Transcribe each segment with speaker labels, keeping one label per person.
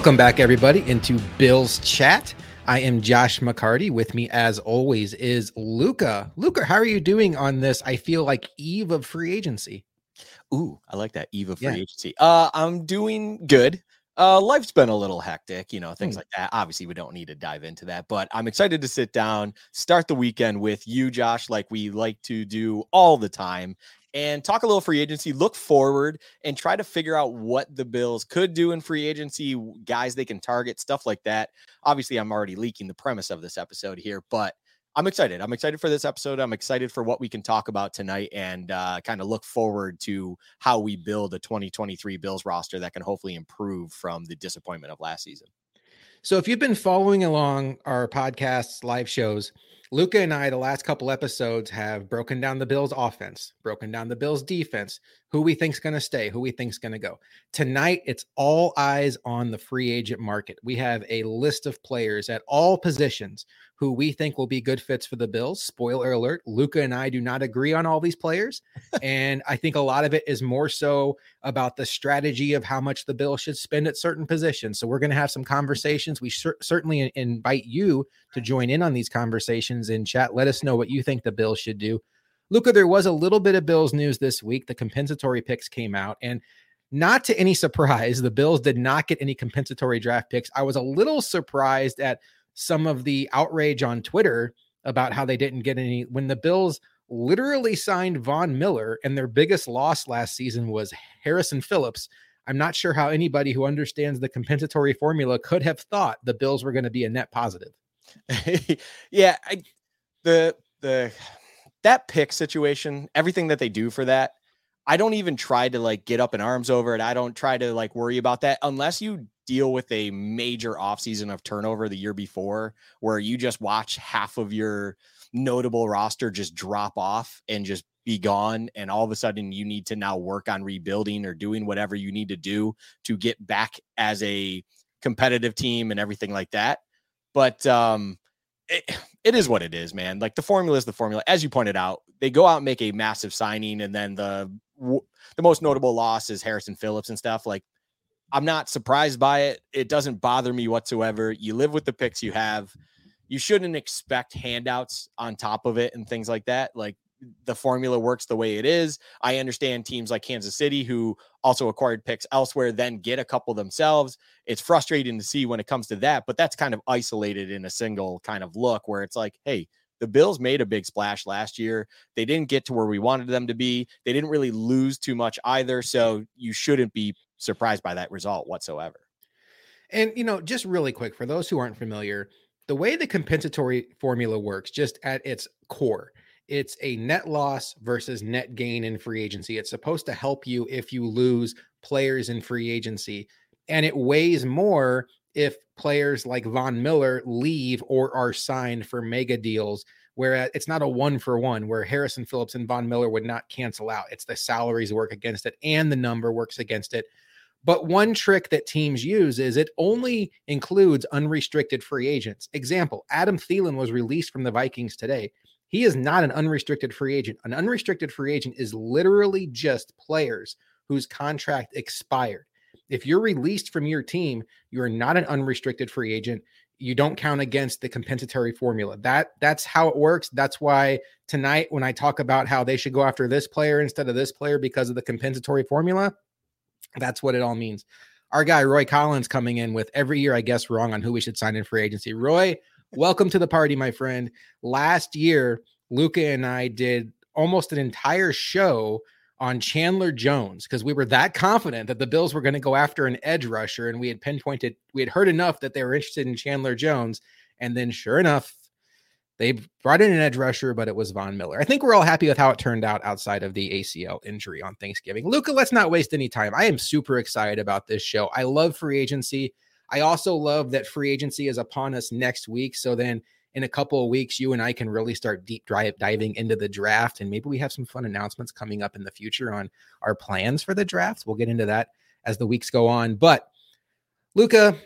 Speaker 1: Welcome back, everybody, into Bills Chat. I am Josh McCarty. With me, as always, is Luka. Luka, how are you doing on this? I feel like eve of free agency.
Speaker 2: Ooh, I like that eve of free yeah. agency. Uh, I'm doing good. Uh, life's been a little hectic, you know, things mm. like that. Obviously, we don't need to dive into that, but I'm excited to sit down, start the weekend with you, Josh, like we like to do all the time, and talk a little free agency, look forward and try to figure out what the Bills could do in free agency, guys they can target, stuff like that. Obviously, I'm already leaking the premise of this episode here, but I'm excited. I'm excited for this episode. I'm excited for what we can talk about tonight and uh, kind of look forward to how we build a 2023 Bills roster that can hopefully improve from the disappointment of last season.
Speaker 1: So, if you've been following along our podcasts, live shows, Luka and I, the last couple episodes, have broken down the Bills' offense, broken down the Bills' defense, who we think's going to stay, who we think's going to go. Tonight, it's all eyes on the free agent market. We have a list of players at all positions who we think will be good fits for the Bills. Spoiler alert: Luka and I do not agree on all these players, and I think a lot of it is more so about the strategy of how much the Bills should spend at certain positions. So we're going to have some conversations. We cer- certainly invite you to join in on these conversations in chat. Let us know what you think the Bills should do. Luka, there was a little bit of Bills news this week. The compensatory picks came out, and not to any surprise, the Bills did not get any compensatory draft picks. I was a little surprised at some of the outrage on Twitter about how they didn't get any when the Bills literally signed Von Miller and their biggest loss last season was Harrison Phillips. I'm not sure how anybody who understands the compensatory formula could have thought the Bills were going to be a net positive.
Speaker 2: yeah, I, the the that pick situation, everything that they do for that, I don't even try to like get up in arms over it. I don't try to like worry about that unless you deal with a major offseason of turnover the year before where you just watch half of your notable roster just drop off and just be gone and all of a sudden you need to now work on rebuilding or doing whatever you need to do to get back as a competitive team and everything like that but um it, it is what it is, man. Like the formula is the formula. As you pointed out, they go out and make a massive signing, and then the the most notable loss is Harrison Phillips and stuff. Like, I'm not surprised by it. It doesn't bother me whatsoever. You live with the picks you have. You shouldn't expect handouts on top of it and things like that. Like the formula works the way it is. I understand teams like Kansas City who also acquired picks elsewhere then get a couple themselves. It's frustrating to see when it comes to that, but that's kind of isolated in a single kind of look where it's like, hey, the Bills made a big splash last year. They didn't get to where we wanted them to be. They didn't really lose too much either, so you shouldn't be surprised by that result whatsoever.
Speaker 1: And you know, just really quick for those who aren't familiar, the way the compensatory formula works just at its core it's a net loss versus net gain in free agency. It's supposed to help you if you lose players in free agency. And it weighs more if players like Von Miller leave or are signed for mega deals, where uh, it's not a one for one, where Harrison Phillips and Von Miller would not cancel out. It's the salaries work against it and the number works against it. But one trick that teams use is it only includes unrestricted free agents. Example Adam Thielen was released from the Vikings today. He is not an unrestricted free agent. An unrestricted free agent is literally just players whose contract expired. If you're released from your team, you are not an unrestricted free agent. You don't count against the compensatory formula. That that's how it works. That's why tonight when I talk about how they should go after this player instead of this player because of the compensatory formula, that's what it all means. Our guy Roy Collins coming in with every year I guess wrong on who we should sign in free agency. Roy, Welcome to the party, my friend. Last year, Luka and I did almost an entire show on Chandler Jones because we were that confident that the Bills were going to go after an edge rusher, and we had pinpointed, we had heard enough that they were interested in Chandler Jones, and then sure enough, they brought in an edge rusher, but it was Von Miller. I think we're all happy with how it turned out outside of the ACL injury on Thanksgiving. Luka, let's not waste any time. I am super excited about this show. I love free agency. I also love that free agency is upon us next week. So then in a couple of weeks, you and I can really start deep diving into the draft. And maybe we have some fun announcements coming up in the future on our plans for the draft. We'll get into that as the weeks go on. But Luka,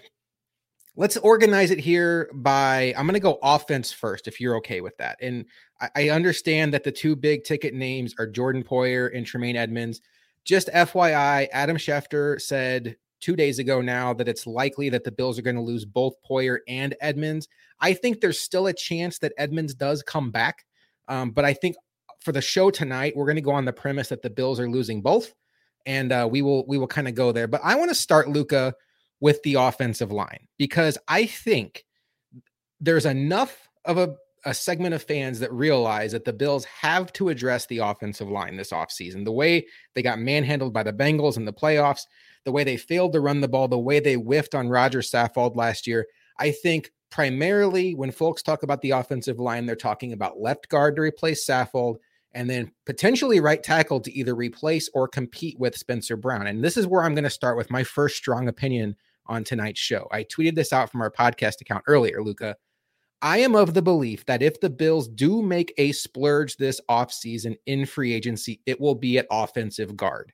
Speaker 1: let's organize it here by I'm going to go offense first, if you're okay with that. And I, I understand that the two big ticket names are Jordan Poyer and Tremaine Edmonds. Just FYI, Adam Schefter said two days ago now that it's likely that the Bills are going to lose both Poyer and Edmonds. I think there's still a chance that Edmonds does come back. Um, but I think for the show tonight, we're going to go on the premise that the Bills are losing both, and uh, we will we will kind of go there. But I want to start Luka with the offensive line because I think there's enough of a, a segment of fans that realize that the Bills have to address the offensive line this offseason. The way they got manhandled by the Bengals in the playoffs, the way they failed to run the ball, the way they whiffed on Roger Saffold last year. I think primarily when folks talk about the offensive line, they're talking about left guard to replace Saffold and then potentially right tackle to either replace or compete with Spencer Brown. And this is where I'm going to start with my first strong opinion on tonight's show. I tweeted this out from our podcast account earlier, Luka. I am of the belief that if the Bills do make a splurge this offseason in free agency, it will be at offensive guard.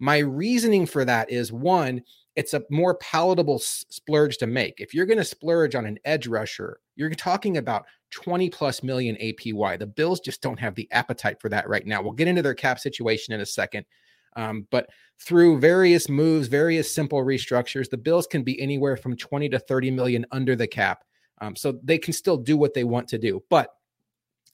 Speaker 1: My reasoning for that is one, it's a more palatable splurge to make. If you're going to splurge on an edge rusher, you're talking about 20 plus million APY. The Bills just don't have the appetite for that right now. We'll get into their cap situation in a second. Um, but through various moves, various simple restructures, the Bills can be anywhere from 20 to 30 million under the cap. Um, so they can still do what they want to do. But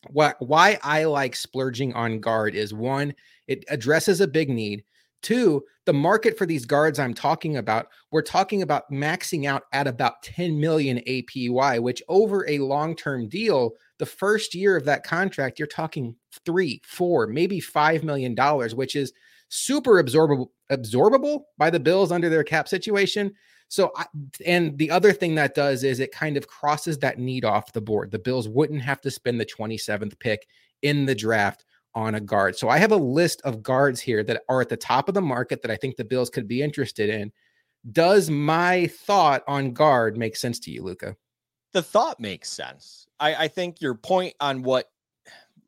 Speaker 1: what, why I like splurging on guard is one, it addresses a big need. Two, the market for these guards I'm talking about, we're talking about maxing out at about 10 million APY, which over a long term deal, the first year of that contract, you're talking three, four, maybe five million dollars, which is super absorbable, absorbable by the Bills under their cap situation. So, I, and the other thing that does is it kind of crosses that need off the board. The Bills wouldn't have to spend the 27th pick in the draft on a guard. So, I have a list of guards here that are at the top of the market that I think the Bills could be interested in. Does my thought on guard make sense to you, Luka?
Speaker 2: The thought makes sense. I, I think your point on what,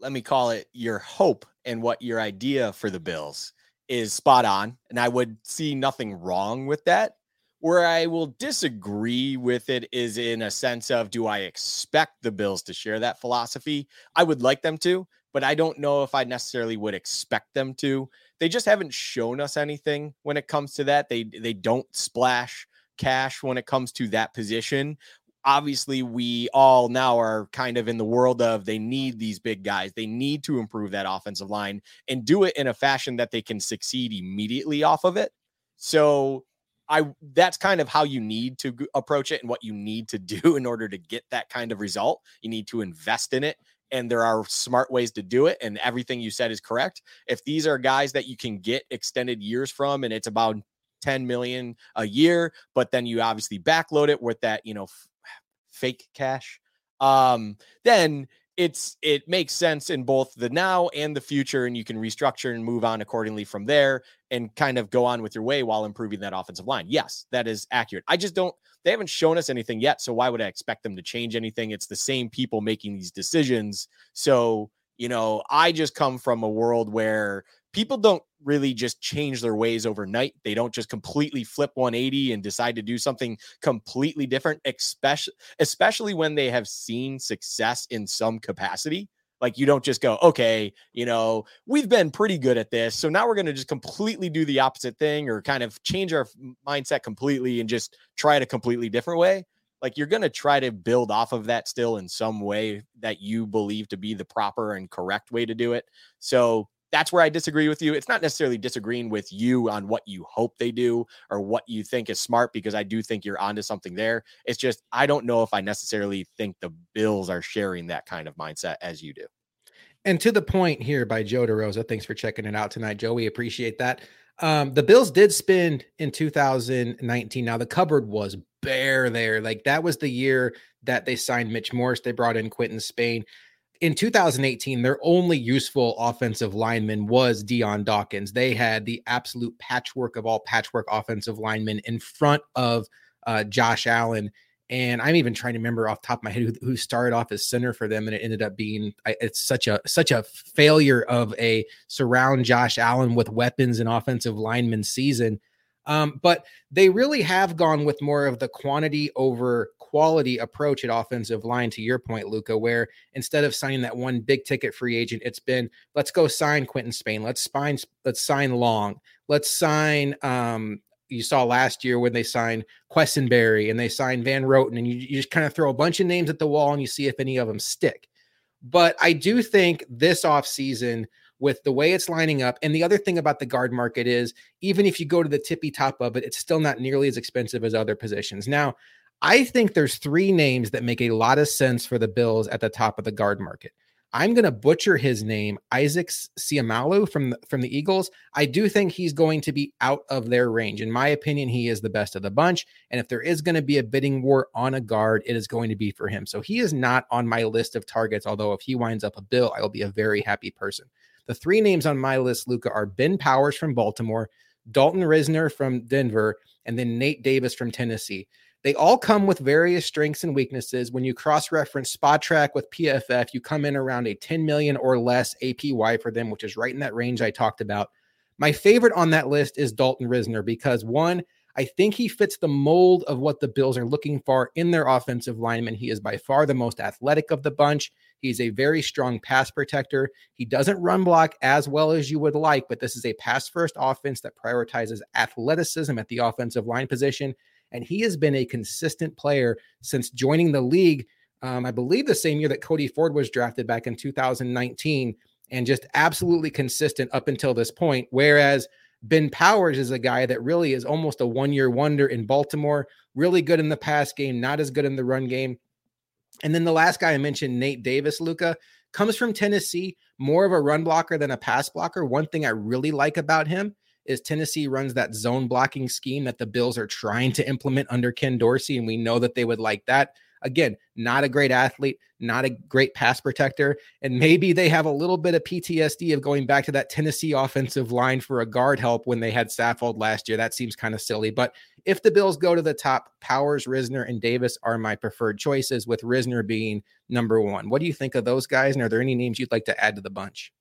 Speaker 2: let me call it your hope and what your idea for the Bills is spot on. And I would see nothing wrong with that. Where I will disagree with it is in a sense of do I expect the Bills to share that philosophy? I would like them to, but I don't know if I necessarily would expect them to. They just haven't shown us anything when it comes to that. They they don't splash cash when it comes to that position. Obviously, we all now are kind of in the world of they need these big guys. They need to improve that offensive line and do it in a fashion that they can succeed immediately off of it. So I that's kind of how you need to approach it and what you need to do in order to get that kind of result. You need to invest in it and there are smart ways to do it and everything you said is correct. If these are guys that you can get extended years from and it's about 10 million a year, but then you obviously backload it with that, you know, f- fake cash, um then it's it makes sense in both the now and the future and you can restructure and move on accordingly from there and kind of go on with your way while improving that offensive line yes that is accurate i just don't they haven't shown us anything yet so why would i expect them to change anything it's the same people making these decisions so you know i just come from a world where people don't really just change their ways overnight. They don't just completely flip 180 and decide to do something completely different, especially especially when they have seen success in some capacity. Like you don't just go, okay, you know, we've been pretty good at this. So now we're going to just completely do the opposite thing or kind of change our mindset completely and just try it a completely different way. Like you're going to try to build off of that still in some way that you believe to be the proper and correct way to do it. So that's where I disagree with you. It's not necessarily disagreeing with you on what you hope they do or what you think is smart, because I do think you're onto something there. It's just, I don't know if I necessarily think the Bills are sharing that kind of mindset as you do.
Speaker 1: And to the point here by Joe DeRosa, thanks for checking it out tonight, Joe. We appreciate that. Um, the Bills did spend in 2019. Now the cupboard was bare there. Like that was the year that they signed Mitch Morse. They brought in Quinton Spain in 2018, their only useful offensive lineman was Dion Dawkins. They had the absolute patchwork of all patchwork offensive linemen in front of uh, Josh Allen. And I'm even trying to remember off top of my head who, who started off as center for them, and it ended up being it's such a such a failure of a surround Josh Allen with weapons and offensive lineman season. Um, but they really have gone with more of the quantity over quality approach at offensive line, to your point, Luka, where instead of signing that one big ticket free agent, it's been let's go sign Quinton Spain, let's sign let's sign Long, let's sign um, you saw last year when they signed Quessenberry and they signed Van Roten, and you, you just kind of throw a bunch of names at the wall and you see if any of them stick. But I do think this offseason, with the way it's lining up, and the other thing about the guard market is even if you go to the tippy top of it, it's still not nearly as expensive as other positions. Now, I think there's three names that make a lot of sense for the Bills at the top of the guard market. I'm going to butcher his name, Isaac Seumalo from the, from the Eagles. I do think he's going to be out of their range. In my opinion, he is the best of the bunch. And if there is going to be a bidding war on a guard, it is going to be for him. So he is not on my list of targets. Although if he winds up a bill, I will be a very happy person. The three names on my list, Luka, are Ben Powers from Baltimore, Dalton Risner from Denver, and then Nate Davis from Tennessee. They all come with various strengths and weaknesses. When you cross reference Spotrac with PFF, you come in around a 10 million or less APY for them, which is right in that range I talked about. My favorite on that list is Dalton Risner because one, I think he fits the mold of what the Bills are looking for in their offensive lineman. He is by far the most athletic of the bunch. He's a very strong pass protector. He doesn't run block as well as you would like, but this is a pass first offense that prioritizes athleticism at the offensive line position and he has been a consistent player since joining the league. Um, I believe the same year that Cody Ford was drafted back in 2019, and just absolutely consistent up until this point. Whereas Ben Powers is a guy that really is almost a one year wonder in Baltimore, really good in the pass game, not as good in the run game. And then the last guy I mentioned, Nate Davis, Luka, comes from Tennessee, more of a run blocker than a pass blocker. One thing I really like about him is Tennessee runs that zone blocking scheme that the Bills are trying to implement under Ken Dorsey, and we know that they would like that. Again, not a great athlete, not a great pass protector, and maybe they have a little bit of PTSD of going back to that Tennessee offensive line for a guard help when they had Saffold last year. That seems kind of silly, but if the Bills go to the top, Powers, Risner, and Davis are my preferred choices, with Risner being number one. What do you think of those guys? And are there any names you'd like to add to the bunch?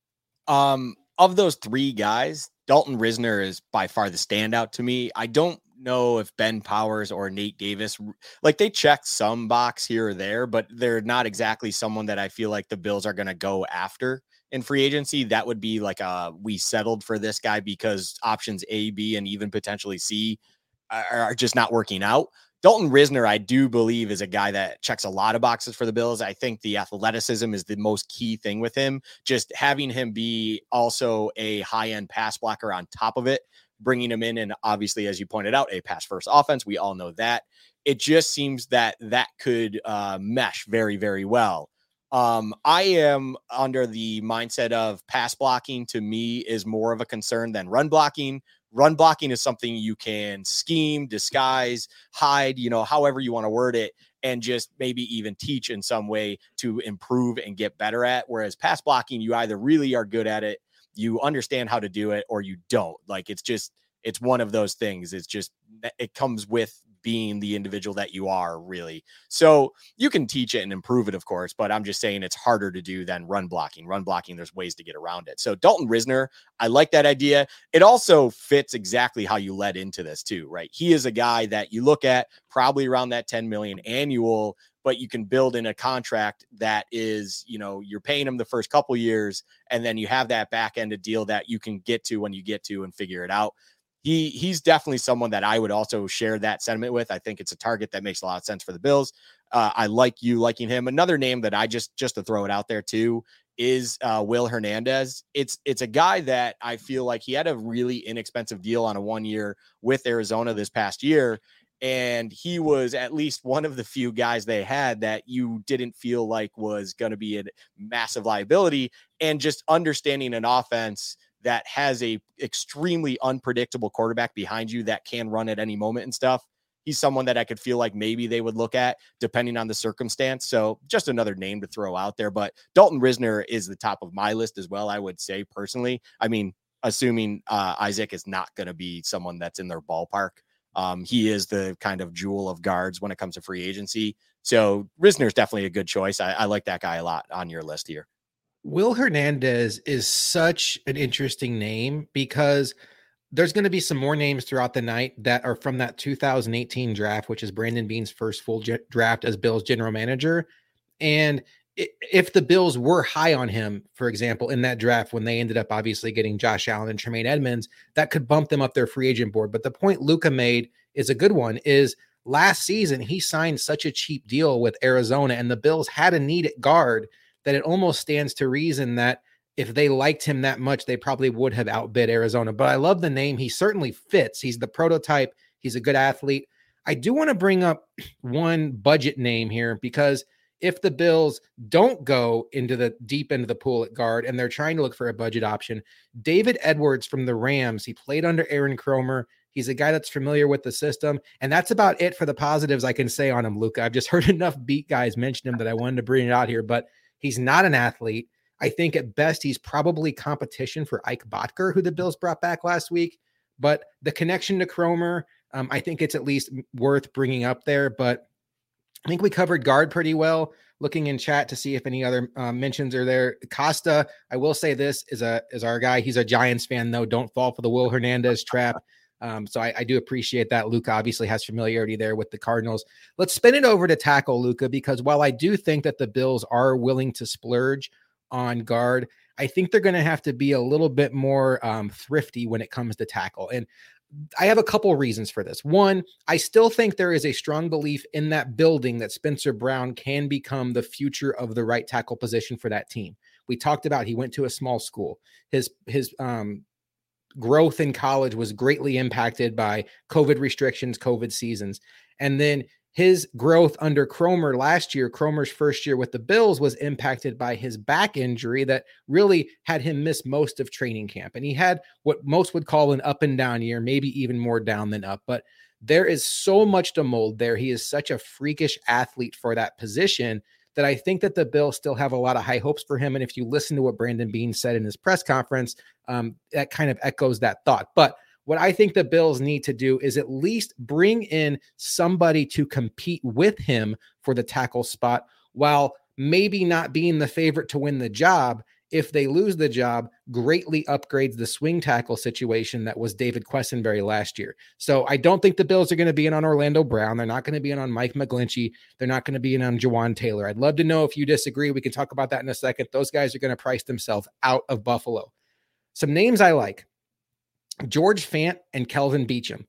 Speaker 2: Um, of those three guys, Dalton Risner is by far the standout to me. I don't know if Ben Powers or Nate Davis like they check some box here or there, but they're not exactly someone that I feel like the Bills are going to go after in free agency. That would be like a we settled for this guy because options A, B, and even potentially C are, are just not working out. Dalton Risner, I do believe, is a guy that checks a lot of boxes for the Bills. I think the athleticism is the most key thing with him. Just having him be also a high end pass blocker on top of it, bringing him in, and obviously, as you pointed out, a pass first offense. We all know that. It just seems that that could uh, mesh very, very well. Um, I am under the mindset of pass blocking to me is more of a concern than run blocking run blocking is something you can scheme, disguise, hide, you know, however you want to word it, and just maybe even teach in some way to improve and get better at. Whereas pass blocking, you either really are good at it, you understand how to do it, or you don't. Like it's just, it's one of those things. It's just, eh, it comes with being the individual that you are really. So you can teach it and improve it, of course, but I'm just saying it's harder to do than run blocking. Run blocking, there's ways to get around it. So Dalton Risner, I like that idea. It also fits exactly how you led into this too, right? He is a guy that you look at probably around that 10 million annual but you can build in a contract that is, you know, you're paying him the first couple years, and then you have that back end of deal that you can get to when you get to and figure it out he he's definitely someone that I would also share that sentiment with. I think it's a target that makes a lot of sense for the Bills. Uh, I like you liking him. Another name that I just just to throw it out there too is uh, Will Hernandez. It's it's a guy that I feel like he had a really inexpensive deal on a one year with Arizona this past year, and he was at least one of the few guys they had that you didn't feel like was going to be a massive liability. And just understanding an offense that has a extremely unpredictable quarterback behind you that can run at any moment and stuff. He's someone that I could feel like maybe they would look at depending on the circumstance. So just another name to throw out there. But Dalton Risner is the top of my list as well, I would say personally. I mean, assuming uh, Isaac is not going to be someone that's in their ballpark. Um, he is the kind of jewel of guards when it comes to free agency. So Risner is definitely a good choice. I, I like that guy a lot on your list here.
Speaker 1: Will Hernandez is such an interesting name because there's going to be some more names throughout the night that are from that 2018 draft, which is Brandon Beane's first full draft as Bill's general manager. And if the Bills were high on him, for example, in that draft when they ended up obviously getting Josh Allen and Tremaine Edmonds, that could bump them up their free agent board. But the point Luka made is a good one. Is last season he signed such a cheap deal with Arizona, and the Bills had a need at guard that it almost stands to reason that if they liked him that much, they probably would have outbid Arizona. But I love the name. He certainly fits. He's the prototype. He's a good athlete. I do want to bring up one budget name here because if the Bills don't go into the deep end of the pool at guard and they're trying to look for a budget option, David Edwards from the Rams, he played under Aaron Kromer. He's a guy that's familiar with the system. And that's about it for the positives I can say on him, Luka. I've just heard enough beat guys mention him that I wanted to bring it out here, but he's not an athlete. I think at best he's probably competition for Ike Boettger, who the Bills brought back last week. But the connection to Kromer, um, I think it's at least worth bringing up there. But I think we covered guard pretty well. Looking in chat to see if any other uh, mentions are there. Costa, I will say this is a is our guy. He's a Giants fan though. Don't fall for the Will Hernandez trap. Um, so I, I, do appreciate that. Luka obviously has familiarity there with the Cardinals. Let's spin it over to tackle Luka because while I do think that the Bills are willing to splurge on guard, I think they're going to have to be a little bit more um, thrifty when it comes to tackle. And I have a couple reasons for this. One, I still think there is a strong belief in that building that Spencer Brown can become the future of the right tackle position for that team. We talked about he went to a small school. His his um, growth in college was greatly impacted by COVID restrictions, COVID seasons, and then his growth under Kromer last year, Kromer's first year with the Bills, was impacted by his back injury that really had him miss most of training camp. And he had what most would call an up and down year, maybe even more down than up. But there is so much to mold there. He is such a freakish athlete for that position that I think that the Bills still have a lot of high hopes for him. And if you listen to what Brandon Beane said in his press conference, um, that kind of echoes that thought. But what I think the Bills need to do is at least bring in somebody to compete with him for the tackle spot while maybe not being the favorite to win the job. If they lose the job, greatly upgrades the swing tackle situation that was David Quessenberry last year. So I don't think the Bills are going to be in on Orlando Brown. They're not going to be in on Mike McGlinchey. They're not going to be in on Jawaan Taylor. I'd love to know if you disagree. We can talk about that in a second. Those guys are going to price themselves out of Buffalo. Some names I like George Fant and Kelvin Beachum.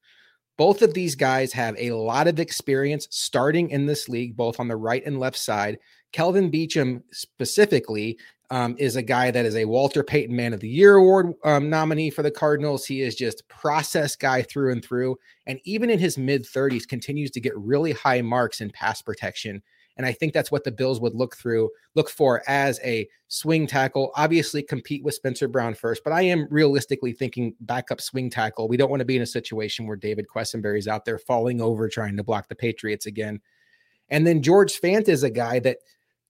Speaker 1: Both of these guys have a lot of experience starting in this league, both on the right and left side. Kelvin Beachum specifically um, is a guy that is a Walter Payton Man of the Year award um, nominee for the Cardinals. He is just process guy through and through, and even in his mid 30s, continues to get really high marks in pass protection and I think that's what the Bills would look through, look for as a swing tackle. Obviously, compete with Spencer Brown first, but I am realistically thinking backup swing tackle. We don't want to be in a situation where David Quessenberry is out there falling over trying to block the Patriots again. And then George Fant is a guy that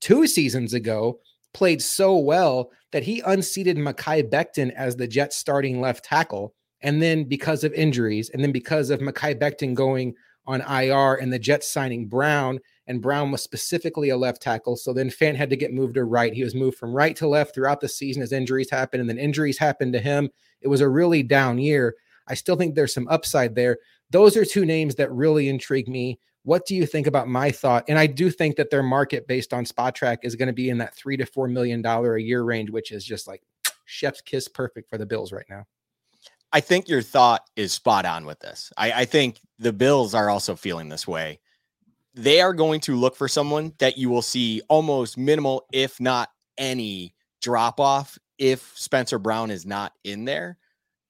Speaker 1: two seasons ago played so well that he unseated Mekhi Becton as the Jets starting left tackle. And then because of injuries, and then because of Mekhi Becton going on IR and the Jets signing Brown, and Brown was specifically a left tackle. So then Fant had to get moved to right. He was moved from right to left throughout the season as injuries happened, and then injuries happened to him. It was a really down year. I still think there's some upside there. Those are two names that really intrigue me. What do you think about my thought? And I do think that their market based on Spotrac is going to be in that three to four million dollar a year range, which is just like chef's kiss perfect for the Bills right now.
Speaker 2: I think your thought is spot on with this. I, I think the Bills are also feeling this way they are going to look for someone that you will see almost minimal, if not any drop off, if Spencer Brown is not in there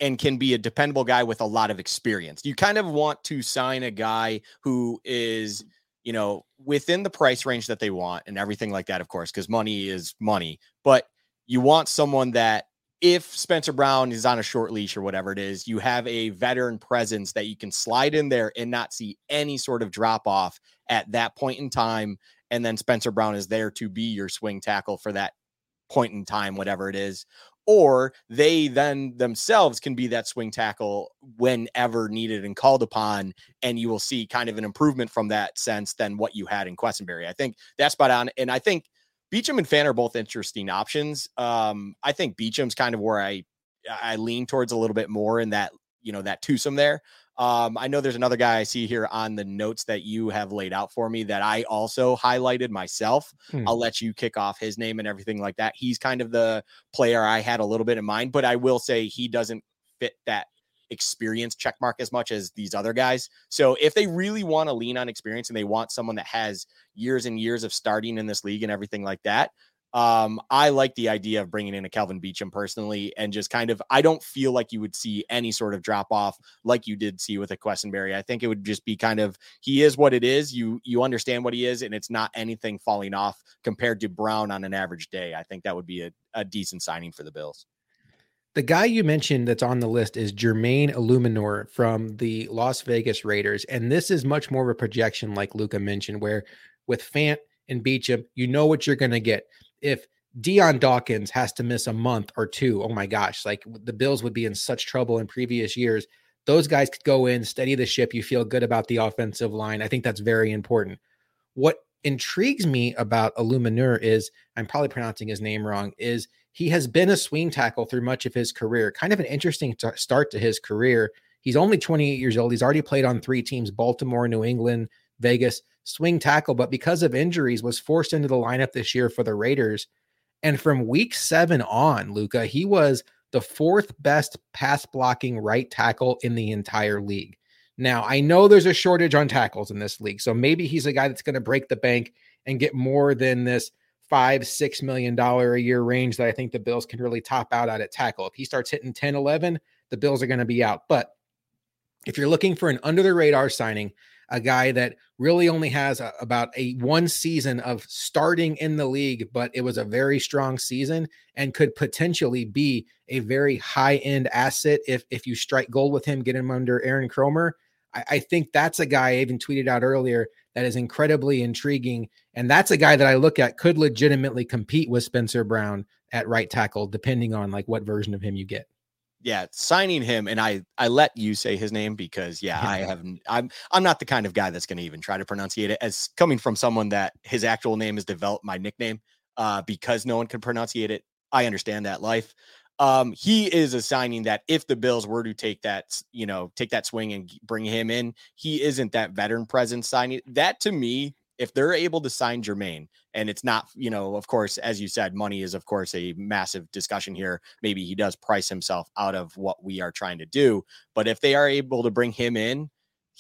Speaker 2: and can be a dependable guy with a lot of experience. You kind of want to sign a guy who is, mm-hmm. you know, within the price range that they want and everything like that, of course, because money is money. But you want someone that if Spencer Brown is on a short leash or whatever it is, you have a veteran presence that you can slide in there and not see any sort of drop off at that point in time. And then Spencer Brown is there to be your swing tackle for that point in time, whatever it is. Or they then themselves can be that swing tackle whenever needed and called upon. And you will see kind of an improvement from that sense than what you had in Quessenberry. I think that's spot on. And I think Beachum and Fant are both interesting options. Um, I think Beachum's kind of where I I lean towards a little bit more in that you know that twosome there. Um, I know there's another guy I see here on the notes that you have laid out for me that I also highlighted myself. Hmm. I'll let you kick off his name and everything like that. He's kind of the player I had a little bit in mind, but I will say he doesn't fit that experience check mark as much as these other guys. So if they really want to lean on experience and they want someone that has years and years of starting in this league and everything like that, um, I like the idea of bringing in a Kelvin Beachum personally, and just kind of, I don't feel like you would see any sort of drop off like you did see with a Quessenberry. I think it would just be kind of, he is what it is. You you understand what he is, and it's not anything falling off compared to Brown on an average day. I think that would be a, a decent signing for the Bills.
Speaker 1: The guy you mentioned that's on the list is Jermaine Eluemunor from the Las Vegas Raiders. And this is much more of a projection, like Luka mentioned, where with Fant and Beachum, you know what you're going to get. If Dion Dawkins has to miss a month or two, oh my gosh, like the Bills would be in such trouble in previous years. Those guys could go in, steady the ship. You feel good about the offensive line. I think that's very important. What intrigues me about Eluemunor is I'm probably pronouncing his name wrong, is he has been a swing tackle through much of his career. Kind of an interesting t- start to his career. He's only 28 years old. He's already played on three teams Baltimore, New England, Vegas, swing tackle, but because of injuries, was forced into the lineup this year for the Raiders. And from week seven on, Luka, he was the fourth best pass blocking right tackle in the entire league. Now, I know there's a shortage on tackles in this league. So maybe he's a guy that's going to break the bank and get more than this five, six million dollar a year range that I think the Bills can really top out at at tackle. If he starts hitting 10, 11, the Bills are going to be out. But if you're looking for an under the radar signing, a guy that really only has a, about a one season of starting in the league, but it was a very strong season and could potentially be a very high end asset if if you strike gold with him, get him under Aaron Kromer. I, I think that's a guy I even tweeted out earlier that is incredibly intriguing. And that's a guy that I look at could legitimately compete with Spencer Brown at right tackle, depending on like what version of him you get.
Speaker 2: Yeah, signing him, and I I let you say his name because yeah, I have I'm I'm not the kind of guy that's going to even try to pronunciate it. As coming from someone that his actual name has developed my nickname, uh, because no one can pronunciate it. I understand that life um, he is a signing that if the Bills were to take that, you know, take that swing and bring him in, he isn't that veteran presence signing. That to me, if they're able to sign Jermaine, and it's not, you know, of course, as you said, money is of course a massive discussion here. Maybe he does price himself out of what we are trying to do, but if they are able to bring him in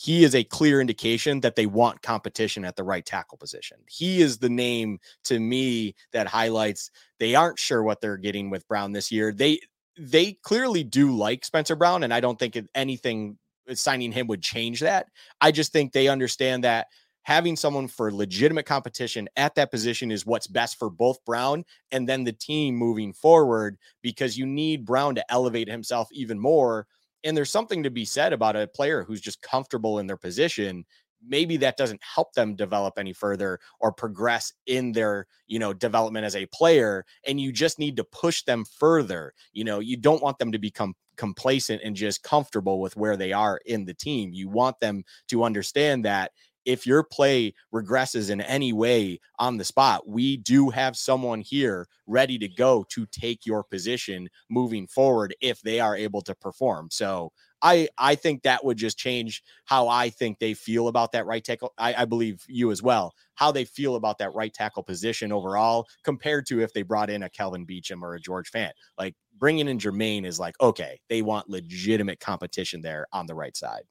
Speaker 2: he is a clear indication that they want competition at the right tackle position. He is the name to me that highlights they aren't sure what they're getting with Brown this year. They they clearly do like Spencer Brown, and I don't think anything signing him would change that. I just think they understand that having someone for legitimate competition at that position is what's best for both Brown and then the team moving forward because you need Brown to elevate himself even more and there's something to be said about a player who's just comfortable in their position. Maybe that doesn't help them develop any further or progress in their, you know, development as a player. And you just need to push them further. You know, you don't want them to become complacent and just comfortable with where they are in the team. You want them to understand that if your play regresses in any way on the spot, we do have someone here ready to go to take your position moving forward if they are able to perform. So I I think that would just change how I think they feel about that right tackle. I, I believe you as well, how they feel about that right tackle position overall compared to if they brought in a Kelvin Beachum or a George Fant. Like bringing in Jermaine is like, okay, they want legitimate competition there on the right side.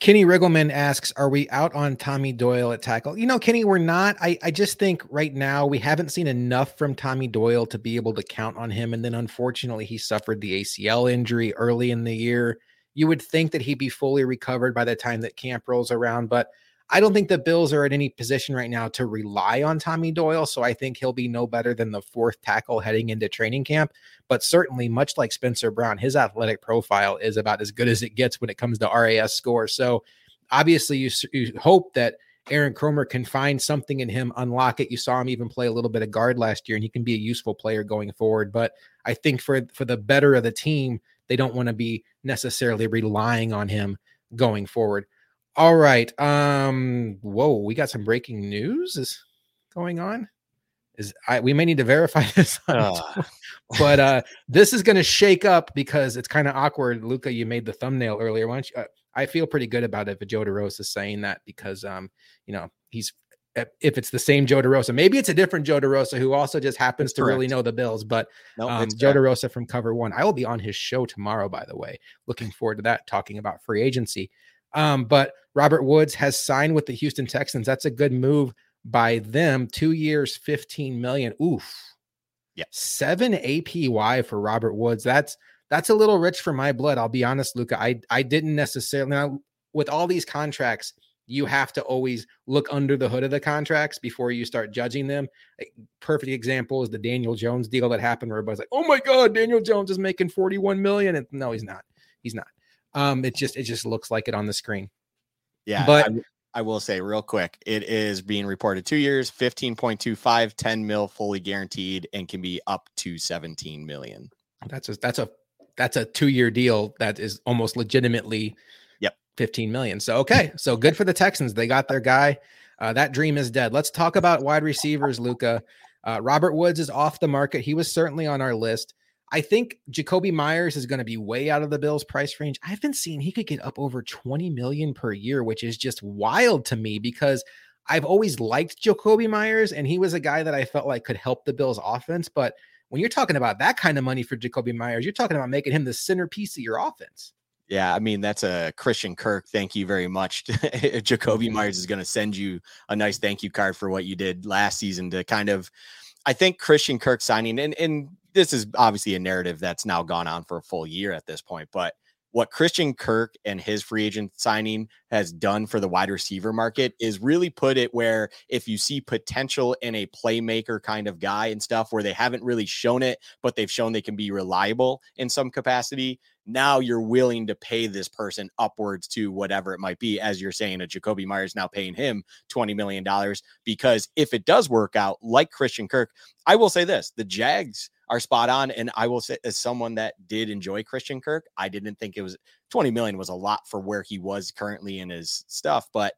Speaker 1: Kenny Riggleman asks, "Are we out on Tommy Doyle at tackle?" You know, Kenny, we're not. I I just think right now we haven't seen enough from Tommy Doyle to be able to count on him. And then unfortunately, he suffered the ACL injury early in the year. You would think that he'd be fully recovered by the time that camp rolls around, but I don't think the Bills are at any position right now to rely on Tommy Doyle. So I think he'll be no better than the fourth tackle heading into training camp. But certainly, much like Spencer Brown, his athletic profile is about as good as it gets when it comes to RAS score. So obviously, you, you hope that Aaron Kromer can find something in him, unlock it. You saw him even play a little bit of guard last year, and he can be a useful player going forward. But I think for for the better of the team, they don't want to be necessarily relying on him going forward. All right. Um, whoa, we got some breaking news is going on. is I we may need to verify this, uh. but uh, this is going to shake up because it's kind of awkward. Luka, you made the thumbnail earlier. Why don't you? Uh, I feel pretty good about it if Joe DeRosa saying that because um, you know, he's if it's the same Joe DeRosa, maybe it's a different Joe DeRosa who also just happens to really know the Bills. But nope, um, Joe DeRosa from Cover One, I will be on his show tomorrow. By the way, looking forward to that, talking about free agency. Um, but Robert Woods has signed with the Houston Texans. That's a good move by them. Two years, fifteen million. Oof.
Speaker 2: Yeah.
Speaker 1: Seven APY for Robert Woods. That's that's a little rich for my blood. I'll be honest, Luka. I I didn't necessarily now with all these contracts you have to always look under the hood of the contracts before you start judging them. A perfect example is the Daniel Jones deal that happened where everybody's like, "Oh my God, Daniel Jones is making 41 million," and no, he's not. He's not. Um, it just it just looks like it on the screen.
Speaker 2: Yeah, but I, I will say real quick, it is being reported two years, 15.25, 10 mil fully guaranteed, and can be up to 17 million.
Speaker 1: That's a that's a that's a two year deal that is almost legitimately yep 15 million. So, okay. So good for the Texans. They got their guy. Uh, that dream is dead. Let's talk about wide receivers, Luka. Uh, Robert Woods is off the market. He was certainly on our list. I think Jakobi Meyers is going to be way out of the Bills' price range. I've been seeing he could get up over 20 million per year, which is just wild to me because I've always liked Jakobi Meyers and he was a guy that I felt like could help the Bills' offense. But when you're talking about that kind of money for Jakobi Meyers, you're talking about making him the centerpiece of your offense.
Speaker 2: Yeah, I mean that's a Christian Kirk. Thank you very much. Jakobi mm-hmm. Meyers is going to send you a nice thank you card for what you did last season to kind of. I think Christian Kirk signing and and this is obviously a narrative that's now gone on for a full year at this point, but what Christian Kirk and his free agent signing has done for the wide receiver market is really put it where if you see potential in a playmaker kind of guy and stuff where they haven't really shown it, but they've shown they can be reliable in some capacity, now you're willing to pay this person upwards to whatever it might be. As you're saying, a Jakobi Meyers now paying him $20 million because if it does work out like Christian Kirk, I will say this the Jags are spot on. And I will say, as someone that did enjoy Christian Kirk, I didn't think it was 20 million was a lot for where he was currently in his stuff. But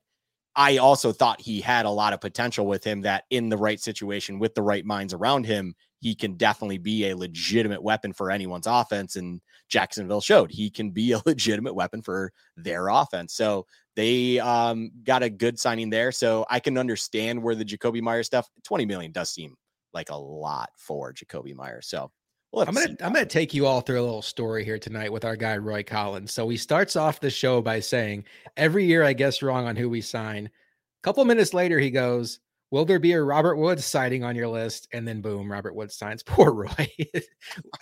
Speaker 2: I also thought he had a lot of potential with him that in the right situation with the right minds around him, he can definitely be a legitimate weapon for anyone's offense. And Jacksonville showed he can be a legitimate weapon for their offense. So they um, got a good signing there. So I can understand where the Jakobi Meyer stuff, 20 million does seem like a lot for Jakobi Meyers. So
Speaker 1: well, I'm gonna I'm gonna take you all through a little story here tonight with our guy Roy Collins. So he starts off the show by saying, "Every year I guess wrong on who we sign." A couple minutes later, he goes, Will there be a Robert Woods sighting on your list? And then boom, Robert Woods signs. Poor Roy.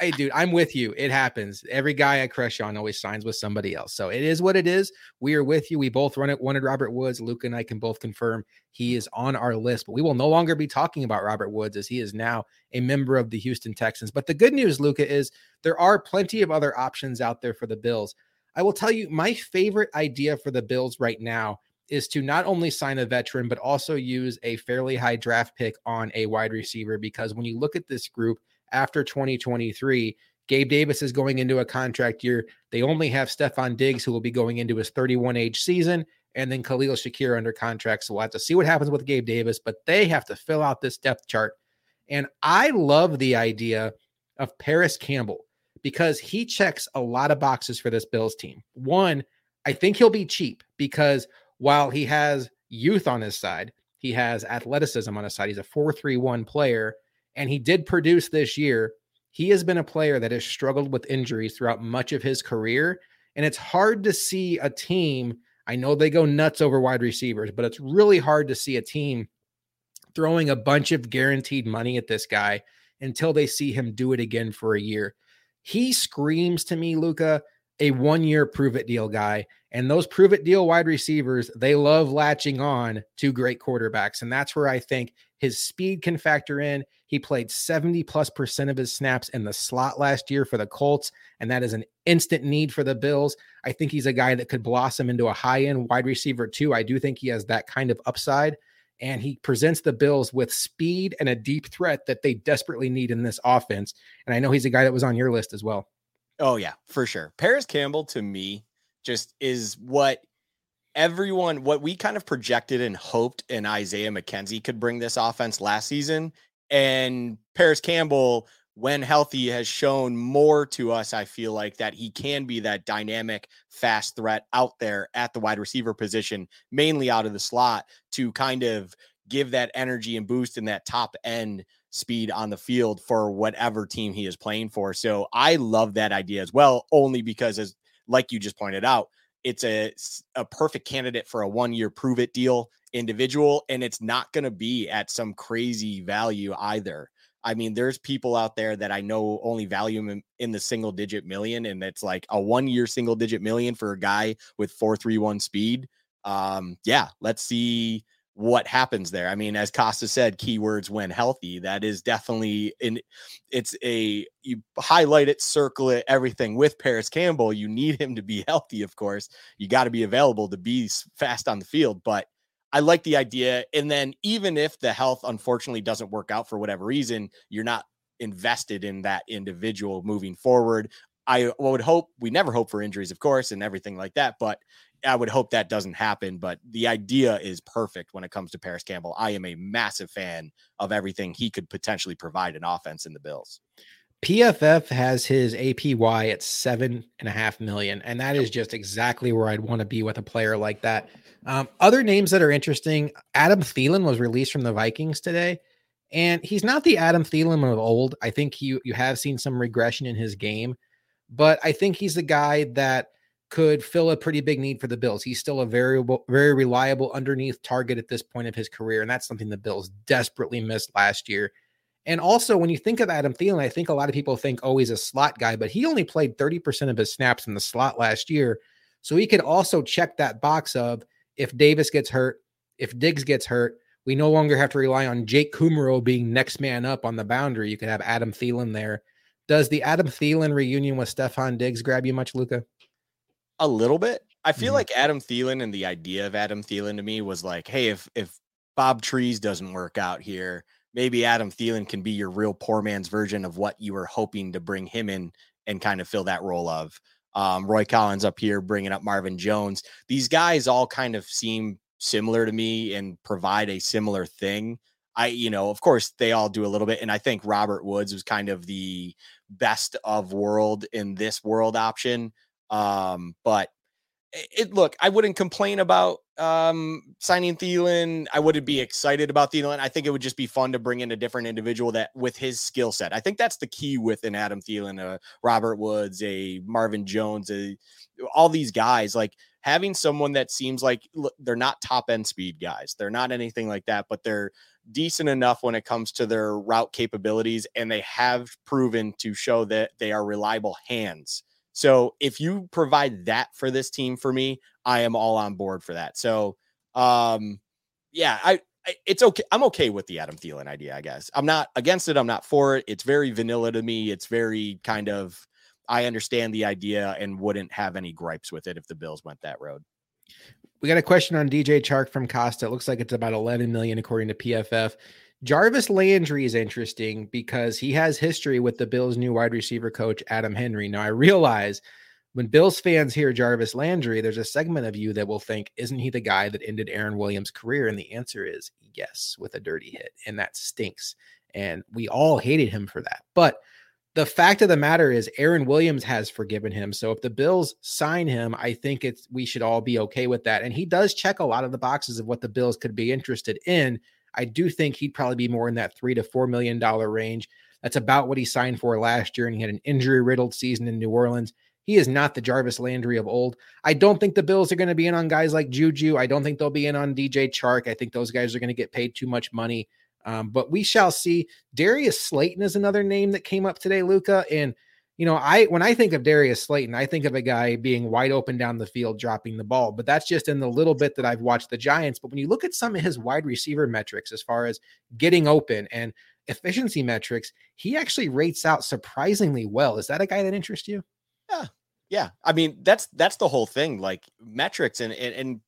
Speaker 1: hey, dude, I'm with you. It happens. Every guy I crush on always signs with somebody else. So it is what it is. We are with you. We both run it, wanted Robert Woods. Luke and I can both confirm he is on our list, but we will no longer be talking about Robert Woods as he is now a member of the Houston Texans. But the good news, Luka, is there are plenty of other options out there for the Bills. I will tell you my favorite idea for the Bills right now is to not only sign a veteran, but also use a fairly high draft pick on a wide receiver. Because when you look at this group after 2023, Gabe Davis is going into a contract year. They only have Stefon Diggs, who will be going into his 31 age season, and then Khalil Shakir under contract. So we'll have to see what happens with Gabe Davis, but they have to fill out this depth chart. And I love the idea of Parris Campbell because he checks a lot of boxes for this Bills team. One, I think he'll be cheap because while he has youth on his side, he has athleticism on his side. He's a 4-3-1 player and he did produce this year. He has been a player that has struggled with injuries throughout much of his career and it's hard to see a team I know they go nuts over wide receivers, but it's really hard to see a team throwing a bunch of guaranteed money at this guy until they see him do it again for a year. He screams to me, Luka, a one year prove it deal guy. And those prove it deal wide receivers, they love latching on to great quarterbacks. And that's where I think his speed can factor in. He played 70 plus percent of his snaps in the slot last year for the Colts. And that is an instant need for the Bills. I think he's a guy that could blossom into a high end wide receiver, too. I do think he has that kind of upside. And he presents the Bills with speed and a deep threat that they desperately need in this offense. And I know he's a guy that was on your list as well.
Speaker 2: Oh yeah, for sure. Parris Campbell to me just is what everyone what we kind of projected and hoped and Isaiah McKenzie could bring this offense last season And Parris Campbell, when healthy, has shown more to us. I feel like that he can be that dynamic, fast threat out there at the wide receiver position, mainly out of the slot, to kind of give that energy and boost in that top end speed on the field for whatever team he is playing for. So I love that idea as well, only because as like you just pointed out, it's a a perfect candidate for a one year prove it deal individual, and it's not going to be at some crazy value either. I mean, there's people out there that I know only value him in, in the single digit million, and it's like a one year single digit million for a guy with four three one speed. Um, yeah, let's see what happens there. I mean, as Costa said, keywords when healthy. That is definitely in it's a you highlight it, circle it, everything with Parris Campbell. You need him to be healthy, of course. You got to be available to be fast on the field, but I like the idea. And then even if the health unfortunately doesn't work out for whatever reason, you're not invested in that individual moving forward. I would hope we never hope for injuries, of course, and everything like that, but I would hope that doesn't happen, but the idea is perfect when it comes to Parris Campbell. I am a massive fan of everything he could potentially provide an offense in the Bills.
Speaker 1: PFF has his APY at seven and a half million, and that is just exactly where I'd want to be with a player like that. Um, other names that are interesting Adam Thielen was released from the Vikings today, and he's not the Adam Thielen of old. I think you, you have seen some regression in his game, but I think he's the guy that could fill a pretty big need for the Bills. He's still a very, very reliable underneath target at this point of his career, and that's something the Bills desperately missed last year. And also, when you think of Adam Thielen, I think a lot of people think, oh, he's a slot guy, but he only played 30% of his snaps in the slot last year. So he could also check that box of if Davis gets hurt, if Diggs gets hurt, we no longer have to rely on Jake Kumerow being next man up on the boundary. You could have Adam Thielen there. Does the Adam Thielen reunion with Stefon Diggs grab you much, Luka?
Speaker 2: A little bit. I feel mm-hmm. like Adam Thielen and the idea of Adam Thielen to me was like, hey, if if Bob Trees doesn't work out here, maybe Adam Thielen can be your real poor man's version of what you were hoping to bring him in and kind of fill that role of. Um, Roy Collins up here bringing up Marvin Jones. These guys all kind of seem similar to me and provide a similar thing. I, you know, of course, they all do a little bit. And I think Robert Woods was kind of the best of world in this world option. Um, but it look, I wouldn't complain about um signing Thielen. I wouldn't be excited about Thielen. I think it would just be fun to bring in a different individual that with his skill set. I think that's the key with an Adam Thielen, a Robert Woods, a Marvin Jones, a, all these guys. Like having someone that seems like look, they're not top end speed guys. They're not anything like that, but they're decent enough when it comes to their route capabilities, and they have proven to show that they are reliable hands so if you provide that for this team for me, I am all on board for that. So um yeah, I, I it's okay. I'm okay with the Adam Thielen idea, I guess. I'm not against it. I'm not for it. It's very vanilla to me. It's very kind of I understand the idea and wouldn't have any gripes with it if the Bills went that road.
Speaker 1: We got a question on DJ Chark from Costa. It looks like it's about 11 million according to PFF. Jarvis Landry is interesting because he has history with the Bills' new wide receiver coach, Adam Henry. Now, I realize when Bills fans hear Jarvis Landry, there's a segment of you that will think, isn't he the guy that ended Aaron Williams' career? And the answer is yes, with a dirty hit. And that stinks. And we all hated him for that. But the fact of the matter is Aaron Williams has forgiven him. So if the Bills sign him, I think it's we should all be okay with that. And he does check a lot of the boxes of what the Bills could be interested in. I do think he'd probably be more in that three to four million dollar range. That's about what he signed for last year, and he had an injury riddled season in New Orleans. He is not the Jarvis Landry of old. I don't think the Bills are going to be in on guys like Juju. I don't think they'll be in on DJ Chark. I think those guys are going to get paid too much money. Um, but we shall see. Darius Slayton is another name that came up today, Luka. And you know, I when I think of Darius Slayton, I think of a guy being wide open down the field, dropping the ball. But that's just in the little bit that I've watched the Giants. But when you look at some of his wide receiver metrics, as far as getting open and efficiency metrics, he actually rates out surprisingly well. Is that a guy that interests you?
Speaker 2: Yeah, yeah. I mean, that's that's the whole thing. Like metrics and and, and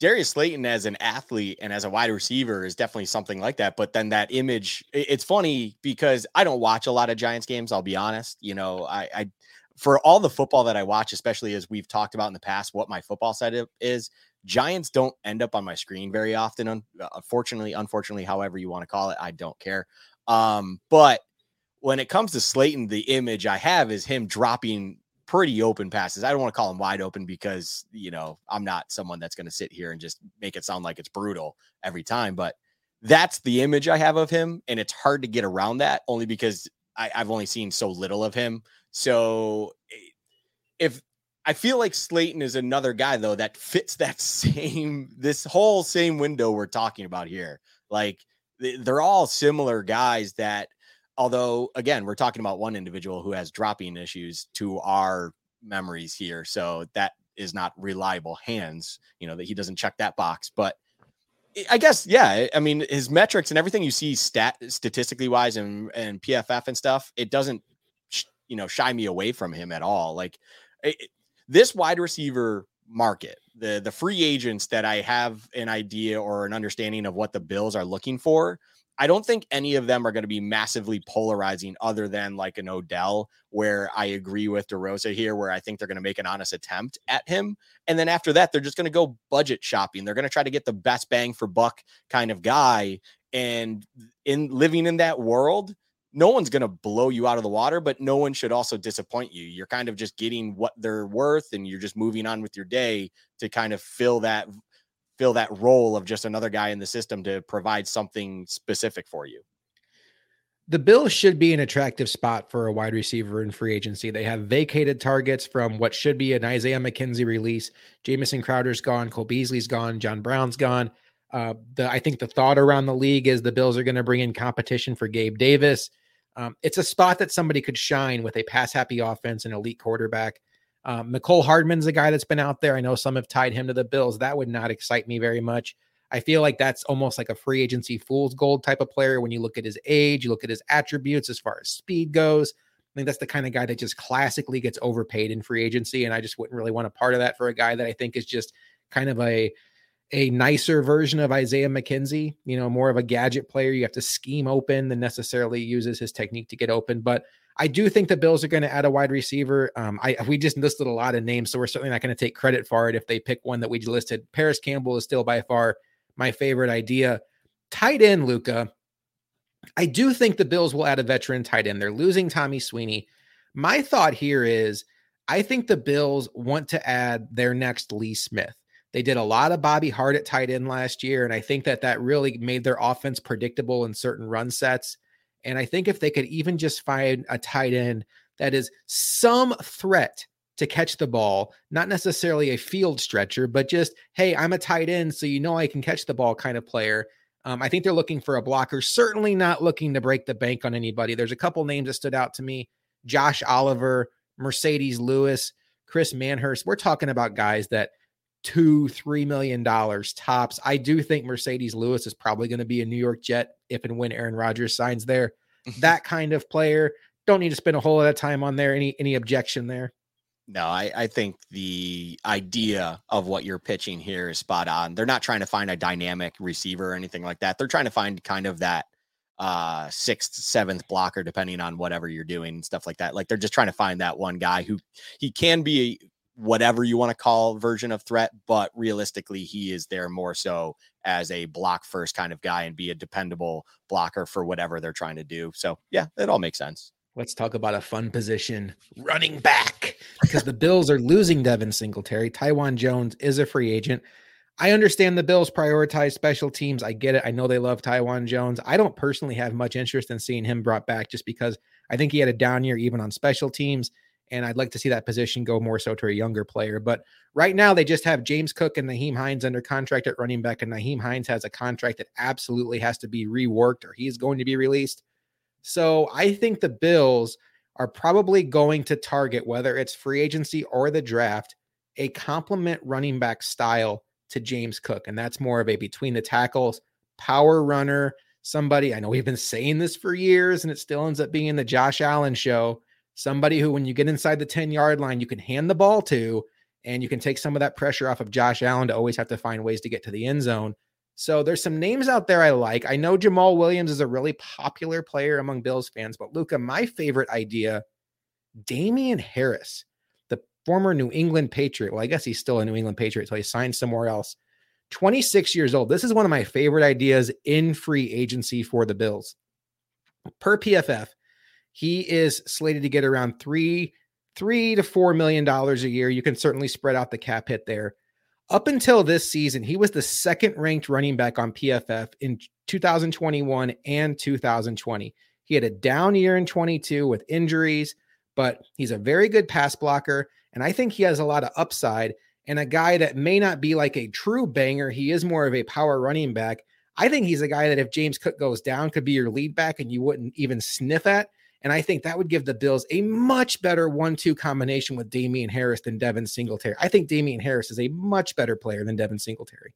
Speaker 2: Darius Slayton as an athlete and as a wide receiver is definitely something like that. But then that image, it's funny because I don't watch a lot of Giants games. I'll be honest. You know, I, I for all the football that I watch, especially as we've talked about in the past, what my football setup is, Giants don't end up on my screen very often. Unfortunately, unfortunately, however you want to call it, I don't care. Um, but when it comes to Slayton, the image I have is him dropping pretty open passes. I don't want to call them wide open because, you know, I'm not someone that's going to sit here and just make it sound like it's brutal every time, but that's the image I have of him. And it's hard to get around that only because I, I've only seen so little of him. So eh, if I feel like Slayton is another guy though that fits that same this whole same window we're talking about here. Like they're all similar guys that although again we're talking about one individual who has dropping issues to our memories here so that is not reliable hands you know that he doesn't check that box but i guess yeah i mean his metrics and everything you see stat statistically wise and and pff and stuff it doesn't you know shy me away from him at all like it, this wide receiver market the the free agents that i have an idea or an understanding of what the bills are looking for I don't think any of them are going to be massively polarizing other than like an Odell, where I agree with DeRosa here, where I think they're going to make an honest attempt at him. And then after that, they're just going to go budget shopping. They're going to try to get the best bang for buck kind of guy. And in living in that world, no one's going to blow you out of the water, but no one should also disappoint you. You're kind of just getting what they're worth and you're just moving on with your day to kind of fill that fill that role of just another guy in the system to provide something specific for you.
Speaker 1: The Bills should be an attractive spot for a wide receiver in free agency. They have vacated targets from what should be an Isaiah McKenzie release. Jamison Crowder's gone, Cole Beasley's gone, John Brown's gone. Uh, the I think the thought around the league is the Bills are going to bring in competition for Gabe Davis. Um, it's a spot that somebody could shine with a pass happy offense and elite quarterback. Um, Mecole Hardman's a guy that's been out there. I know some have tied him to the Bills. That would not excite me very much. I feel like that's almost like a free agency fool's gold type of player when you look at his age, you look at his attributes as far as speed goes. I think that's the kind of guy that just classically gets overpaid in free agency. And I just wouldn't really want a part of that for a guy that I think is just kind of a a nicer version of Isaiah McKenzie, you know, more of a gadget player. You have to scheme open than necessarily uses his technique to get open. But I do think the Bills are going to add a wide receiver. Um, I we just listed a lot of names, so we're certainly not going to take credit for it if they pick one that we listed. Parris Campbell is still by far my favorite idea. Tight end, Luka. I do think the Bills will add a veteran tight end. They're losing Tommy Sweeney. My thought here is I think the Bills want to add their next Lee Smith. They did a lot of Bobby Hart at tight end last year, and I think that that really made their offense predictable in certain run sets. And I think if they could even just find a tight end that is some threat to catch the ball, not necessarily a field stretcher, but just, hey, I'm a tight end, so you know I can catch the ball kind of player. Um, I think they're looking for a blocker, certainly not looking to break the bank on anybody. There's a couple names that stood out to me Josh Oliver, Marcedes Lewis, Chris Manhertz. We're talking about guys that two, three million dollars tops. I do think Marcedes Lewis is probably going to be a New York Jet if and when Aaron Rodgers signs there. that kind of player. Don't need to spend a whole lot of time on there. Any any objection there?
Speaker 2: No, I, I think the idea of what you're pitching here is spot on. They're not trying to find a dynamic receiver or anything like that. They're trying to find kind of that uh sixth, seventh blocker, depending on whatever you're doing and stuff like that. Like they're just trying to find that one guy who he can be whatever you want to call version of threat, but realistically, he is there more so as a block first kind of guy and be a dependable blocker for whatever they're trying to do. So, yeah, it all makes sense.
Speaker 1: Let's talk about a fun position running back because the Bills are losing Devin Singletary. Taiwan Jones is a free agent. I understand the Bills prioritize special teams. I get it. I know they love Taiwan Jones. I don't personally have much interest in seeing him brought back just because I think he had a down year even on special teams and I'd like to see that position go more so to a younger player. But right now, they just have James Cook and Nyheim Hines under contract at running back, and Nyheim Hines has a contract that absolutely has to be reworked or he's going to be released. So I think the Bills are probably going to target, whether it's free agency or the draft, a complement running back style to James Cook. And that's more of a between the tackles, power runner, somebody. I know we've been saying this for years, and it still ends up being the Josh Allen show somebody who, when you get inside the 10 yard line, you can hand the ball to, and you can take some of that pressure off of Josh Allen to always have to find ways to get to the end zone. So there's some names out there I like. I know Jamaal Williams is a really popular player among Bills fans, but Luka, my favorite idea, Damien Harris, the former New England Patriot. Well, I guess he's still a New England Patriot until he signed somewhere else. 26 years old. This is one of my favorite ideas in free agency for the Bills. Per PFF, he is slated to get around three, three to four million dollars a year. You can certainly spread out the cap hit there. Up until this season, he was the second ranked running back on PFF in 2021 and 2020. He had a down year in 22 with injuries, but he's a very good pass blocker. And I think he has a lot of upside and a guy that may not be like a true banger. He is more of a power running back. I think he's a guy that if James Cook goes down, could be your lead back and you wouldn't even sniff at. And I think that would give the Bills a much better one two combination with Damien Harris than Devin Singletary. I think Damien Harris is a much better player than Devin Singletary.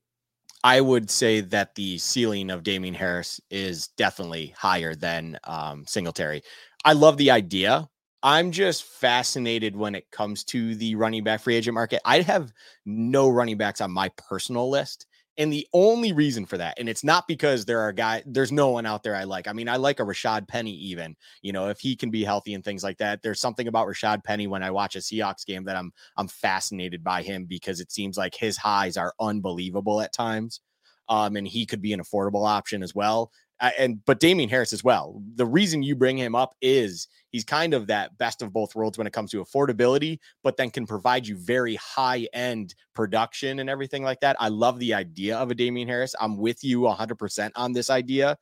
Speaker 2: I would say that the ceiling of Damien Harris is definitely higher than um, Singletary. I love the idea. I'm just fascinated when it comes to the running back free agent market. I have no running backs on my personal list. And the only reason for that, and it's not because there are guys, there's no one out there I like. I mean, I like a Rashad Penny, even, you know, if he can be healthy and things like that. There's something about Rashad Penny when I watch a Seahawks game that I'm I'm fascinated by him because it seems like his highs are unbelievable at times. Um, and he could be an affordable option as well and but Damien Harris as well. The reason you bring him up is he's kind of that best of both worlds when it comes to affordability, but then can provide you very high end production and everything like that. I love the idea of a Damien Harris. I'm with you 100% on this idea.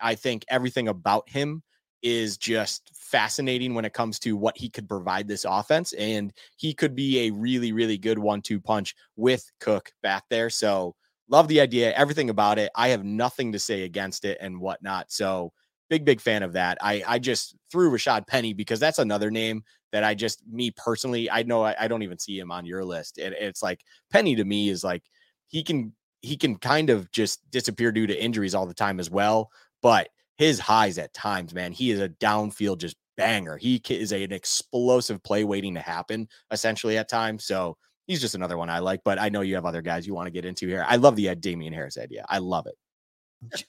Speaker 2: I think everything about him is just fascinating when it comes to what he could provide this offense. And he could be a really, really good one two punch with Cook back there. So, love the idea, everything about it. I have nothing to say against it and whatnot. So big, big fan of that. I I just threw Rashad Penny because that's another name that I just me personally, I know I, I don't even see him on your list. And it's like Penny to me is like he can he can kind of just disappear due to injuries all the time as well. But his highs at times, man, he is a downfield just banger. He is a, an explosive play waiting to happen essentially at times. So he's just another one I like. But I know you have other guys you want to get into here. I love the uh, Damien Harris idea. I love it.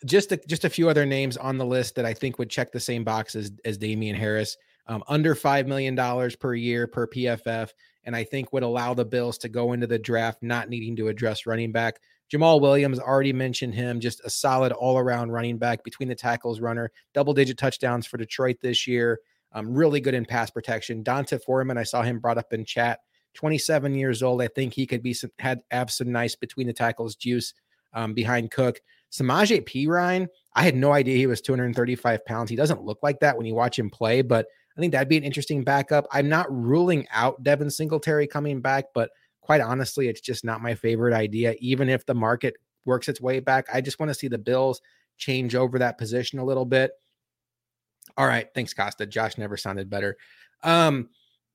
Speaker 1: Just a, just a few other names on the list that I think would check the same box as, as Damien Harris. Um, under $5 million per year per PFF. And I think would allow the Bills to go into the draft not needing to address running back. Jamaal Williams already mentioned him, just a solid all around running back between the tackles runner, double digit touchdowns for Detroit this year. Um, really good in pass protection. D'Onta Foreman, I saw him brought up in chat 27 years old. I think he could be some, had have some nice between the tackles juice um, behind Cook. Samaje Perine, I had no idea he was 235 pounds. He doesn't look like that when you watch him play, but I think that'd be an interesting backup. I'm not ruling out Devin Singletary coming back, but quite honestly, it's just not my favorite idea. Even if the market works its way back, I just want to see the Bills change over that position a little bit. All right, thanks, Costa. Josh never sounded better. Um,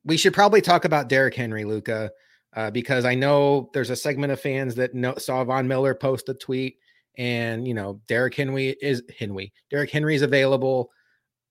Speaker 1: we should probably talk about Derrick Henry, Luka, uh, because I know there's a segment of fans that know, saw Von Miller post a tweet, and you know Derrick Henry is Henry. Derrick Henry is available.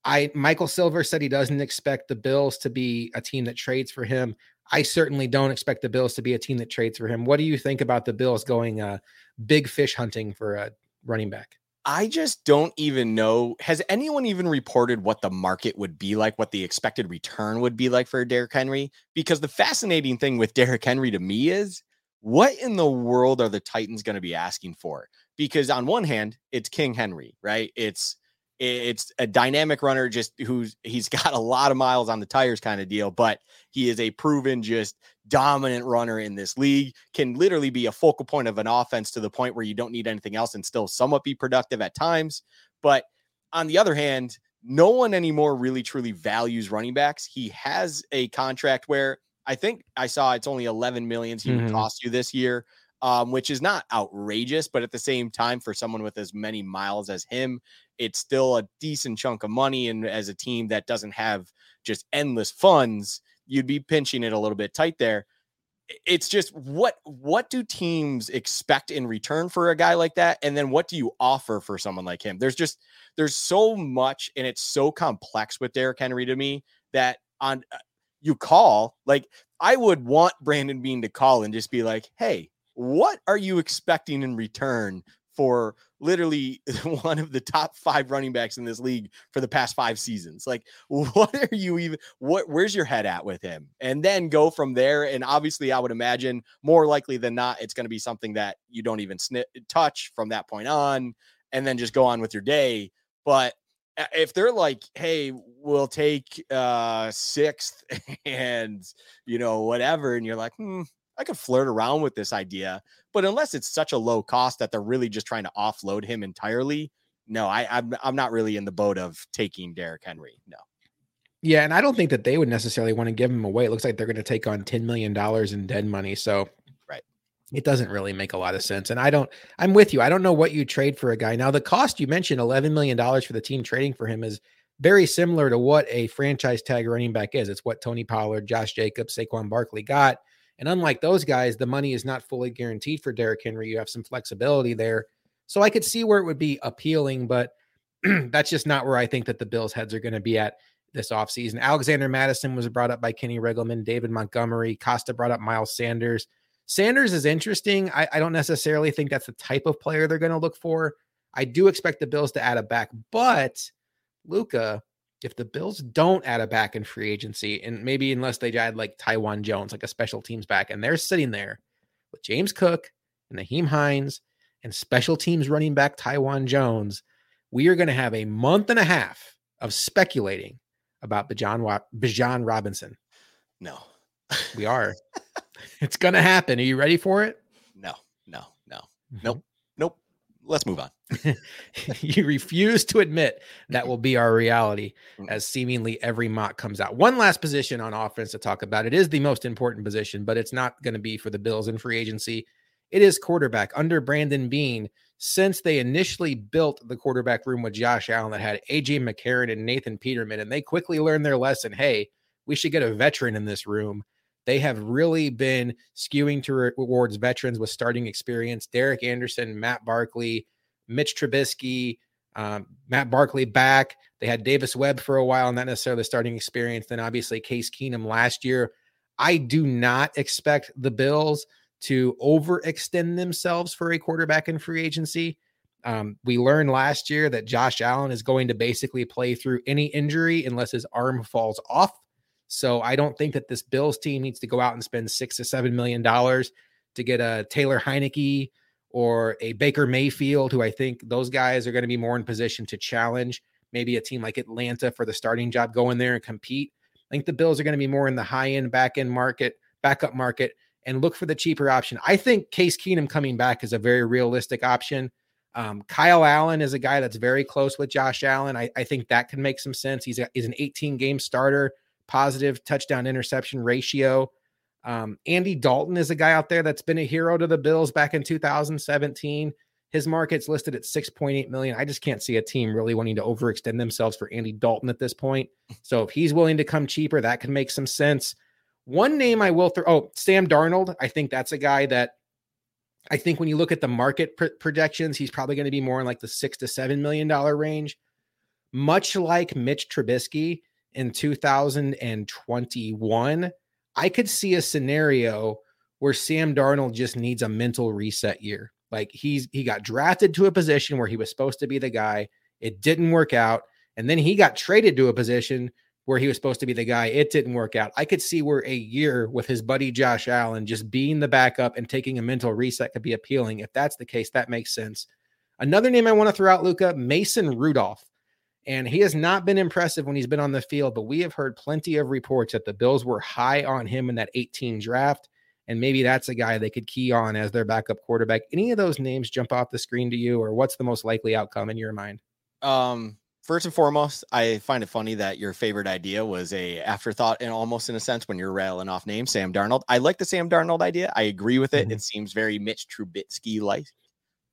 Speaker 1: I Michael Silver said he doesn't expect the Bills to be a team that trades for him. I certainly don't expect the Bills to be a team that trades for him. What do you think about the Bills going uh, big fish hunting for a running back?
Speaker 2: I just don't even know. Has anyone even reported what the market would be like, what the expected return would be like for Derrick Henry? Because the fascinating thing with Derrick Henry to me is what in the world are the Titans going to be asking for? Because on one hand, it's King Henry, right? It's it's a dynamic runner, just who's he's got a lot of miles on the tires kind of deal, but he is a proven just dominant runner in this league, can literally be a focal point of an offense to the point where you don't need anything else and still somewhat be productive at times. But on the other hand, no one anymore really truly values running backs. He has a contract where I think I saw it's only 11 millions he mm-hmm. would cost you this year um, which is not outrageous, but at the same time, for someone with as many miles as him, it's still a decent chunk of money. And as a team that doesn't have just endless funds, you'd be pinching it a little bit tight there. It's just what what do teams expect in return for a guy like that, and then what do you offer for someone like him? There's just there's so much, and it's so complex with Derrick Henry to me that on uh, you call like I would want Brandon Beane to call and just be like, hey, what are you expecting in return for literally one of the top five running backs in this league for the past five seasons. Like, what are you even? What? Where's your head at with him? And then go from there. And obviously, I would imagine more likely than not, it's going to be something that you don't even snip, touch from that point on, and then just go on with your day. But if they're like, hey, we'll take uh sixth and you know, whatever, and you're like, hmm, I could flirt around with this idea. But unless it's such a low cost that they're really just trying to offload him entirely, no, I, I'm I'm not really in the boat of taking Derrick Henry. No.
Speaker 1: Yeah, and I don't think that they would necessarily want to give him away. It looks like they're going to take on ten million dollars in dead money. So
Speaker 2: right,
Speaker 1: it doesn't really make a lot of sense. And I don't. I'm with you. I don't know what you trade for a guy now. The cost you mentioned, eleven million dollars for the team trading for him, is very similar to what a franchise tag running back is. It's what Tony Pollard, Josh Jacobs, Saquon Barkley got. And unlike those guys, the money is not fully guaranteed for Derrick Henry. You have some flexibility there. So I could see where it would be appealing, but that's just not where I think that the Bills' heads are going to be at this offseason. Alexander Mattison was brought up by Kenny Riggleman, David Montgomery, Costa brought up Miles Sanders. Sanders is interesting. I, I don't necessarily think that's the type of player they're going to look for. I do expect the Bills to add a back, but Luka, if the Bills don't add a back in free agency, and maybe unless they add like Taiwan Jones, like a special teams back, and they're sitting there with James Cook and Nyheim Hines and special teams running back Taiwan Jones, we are going to have a month and a half of speculating about Bijan, Bijan Robinson.
Speaker 2: No,
Speaker 1: we are. it's going to happen. Are you ready for it?
Speaker 2: No, no, no, mm-hmm. nope. Let's move on.
Speaker 1: you refuse to admit that will be our reality as seemingly every mock comes out. One last position on offense to talk about. It is the most important position, but it's not going to be for the Bills in free agency. It is quarterback under Brandon Beane. since they initially built the quarterback room with Josh Allen that had AJ McCarron and Nathan Peterman, and they quickly learned their lesson. Hey, we should get a veteran in this room. They have really been skewing towards veterans with starting experience. Derek Anderson, Matt Barkley, Mitch Trubisky, um, Matt Barkley back. They had Davis Webb for a while, not necessarily starting experience. Then obviously Case Keenum last year. I do not expect the Bills to overextend themselves for a quarterback in free agency. Um, we learned last year that Josh Allen is going to basically play through any injury unless his arm falls off. So I don't think that this Bills team needs to go out and spend six to seven million dollars to get a Taylor Heinicke or a Baker Mayfield, who I think those guys are going to be more in position to challenge maybe a team like Atlanta for the starting job, go in there and compete. I think the Bills are going to be more in the high end back end market, backup market, and look for the cheaper option. I think Case Keenum coming back is a very realistic option. Um, Kyle Allen is a guy that's very close with Josh Allen. I, I think that can make some sense. He's, a, he's an 18 game starter, positive touchdown interception ratio. Um, Andy Dalton is a guy out there that's been a hero to the Bills back in 2017. His market's listed at 6.8 million. I just can't see a team really wanting to overextend themselves for Andy Dalton at this point. So if he's willing to come cheaper, that can make some sense. One name I will throw. Oh, Sam Darnold. I think that's a guy that I think when you look at the market pr- projections, he's probably going to be more in like the six to seven million dollar range. Much like Mitch Trubisky in 2021, I could see a scenario where Sam Darnold just needs a mental reset year. Like he's he got drafted to a position where he was supposed to be the guy. It didn't work out. And then he got traded to a position where he was supposed to be the guy. It didn't work out. I could see where a year with his buddy Josh Allen just being the backup and taking a mental reset could be appealing. If that's the case, that makes sense. Another name I want to throw out, Luka, Mason Rudolph. And he has not been impressive when he's been on the field, but we have heard plenty of reports that the Bills were high on him in that 18 draft. And maybe that's a guy they could key on as their backup quarterback. Any of those names jump off the screen to you, or what's the most likely outcome in your mind?
Speaker 2: Um, first and foremost, I find it funny that your favorite idea was a afterthought and almost in a sense when you're railing off names, Sam Darnold. I like the Sam Darnold idea. I agree with it. Mm-hmm. It seems very Mitch Trubisky like.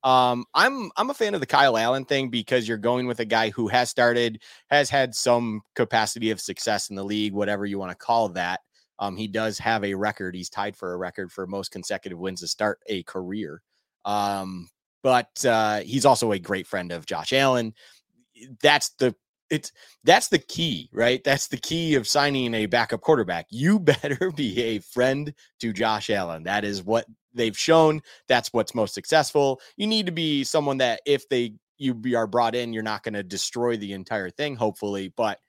Speaker 2: Um, I'm I'm a fan of the Kyle Allen thing because you're going with a guy who has started, has had some capacity of success in the league, whatever you want to call that. Um, he does have a record. He's tied for a record for most consecutive wins to start a career. Um, but uh, he's also a great friend of Josh Allen that's the it's that's the key, right? That's the key of signing a backup quarterback. You better be a friend to Josh Allen. That is what they've shown. That's what's most successful. You need to be someone that if they you are brought in, you're not going to destroy the entire thing, hopefully, but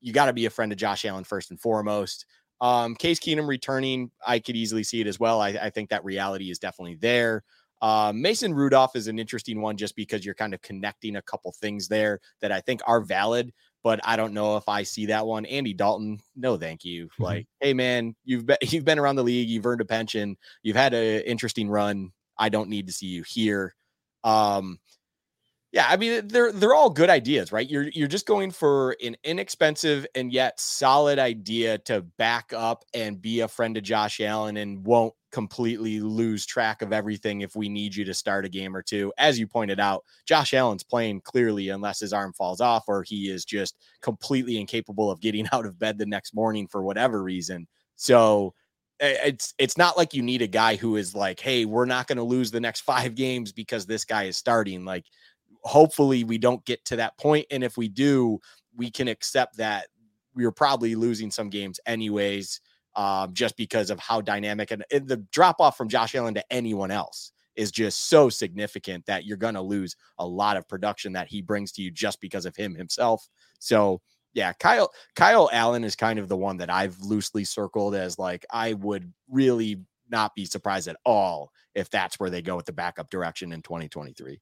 Speaker 2: you got to be a friend of Josh Allen first and foremost. Um, Case Keenum returning, I could easily see it as well. I, I think that reality is definitely there. Uh, Mason Rudolph is an interesting one just because you're kind of connecting a couple things there that I think are valid, but I don't know if I see that one. Andy Dalton, no, thank you. Mm-hmm. Like, hey man, you've been you've been around the league, you've earned a pension, you've had an interesting run. I don't need to see you here. Um, yeah, I mean they're they're all good ideas, right? You're you're just going for an inexpensive and yet solid idea to back up and be a friend to Josh Allen and won't completely lose track of everything if we need you to start a game or two. As you pointed out, Josh Allen's playing clearly unless his arm falls off or he is just completely incapable of getting out of bed the next morning for whatever reason. So it's it's not like you need a guy who is like, hey, we're not going to lose the next five games because this guy is starting. Like hopefully we don't get to that point and if we do we can accept that we're probably losing some games anyways um, just because of how dynamic and, and the drop off from Josh Allen to anyone else is just so significant that you're going to lose a lot of production that he brings to you just because of him himself. So, yeah, Kyle Kyle Allen is kind of the one that I've loosely circled as like I would really not be surprised at all if that's where they go with the backup direction in 2023.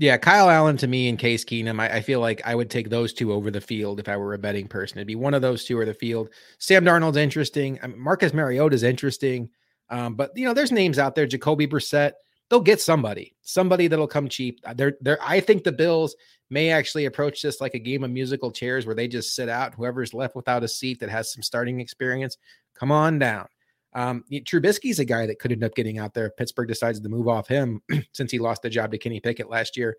Speaker 1: Yeah, Kyle Allen to me and Case Keenum, I, I, feel like I would take those two over the field if I were a betting person. It'd be one of those two or the field. Sam Darnold's interesting. I mean, Marcus Mariota's interesting. Um, but you know, there's names out there. Jacoby Brissett. They'll get somebody, somebody that'll come cheap. Uh, they're, they're. I think the Bills may actually approach this like a game of musical chairs, where they just sit out. Whoever's left without a seat that has some starting experience, come on down. Um, Trubisky's a guy that could end up getting out there if Pittsburgh decides to move off him since he lost the job to Kenny Pickett last year.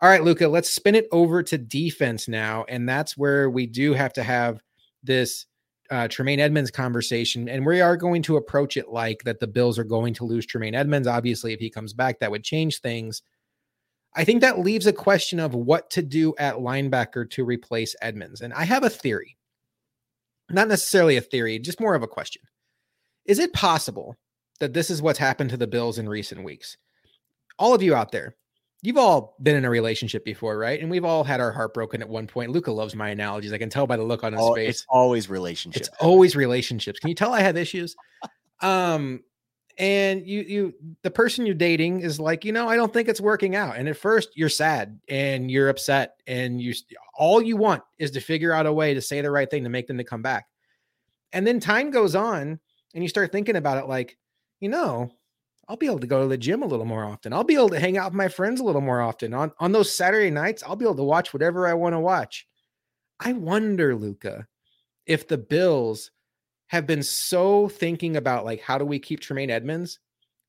Speaker 1: All right, Luka, let's spin it over to defense now. And that's where we do have to have this uh, Tremaine Edmonds conversation. And we are going to approach it like that the Bills are going to lose Tremaine Edmonds. Obviously, if he comes back, that would change things. I think that leaves a question of what to do at linebacker to replace Edmonds. And I have a theory, not necessarily a theory, just more of a question. Is it possible that this is what's happened to the Bills in recent weeks? All of you out there, you've all been in a relationship before, right? And we've all had our heart broken at one point. Luka loves my analogies. I can tell by the look on his face.
Speaker 2: It's always relationships.
Speaker 1: It's always relationships. Can you tell I have issues? Um, and you you the person you're dating is like, you know, I don't think it's working out. And at first you're sad and you're upset and you all you want is to figure out a way to say the right thing to make them to come back. And then time goes on and you start thinking about it like, you know, I'll be able to go to the gym a little more often. I'll be able to hang out with my friends a little more often. On on those Saturday nights, I'll be able to watch whatever I want to watch. I wonder, Luka, if the Bills have been so thinking about like how do we keep Tremaine Edmonds?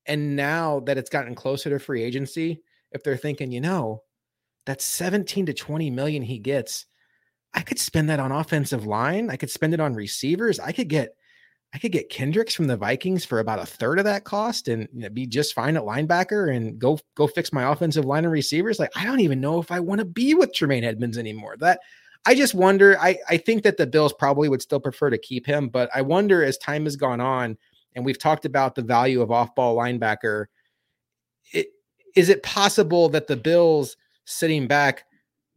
Speaker 1: and now that it's gotten closer to free agency, if they're thinking, you know, that 17 to 20 million he gets, I could spend that on offensive line. I could spend it on receivers. I could get I could get Kendricks from the Vikings for about a third of that cost and be just fine at linebacker and go go fix my offensive line and receivers. Like I don't even know if I want to be with Tremaine Edmonds anymore. That I just wonder. I I think that the Bills probably would still prefer to keep him, but I wonder as time has gone on and we've talked about the value of off-ball linebacker. It, is it possible that the Bills sitting back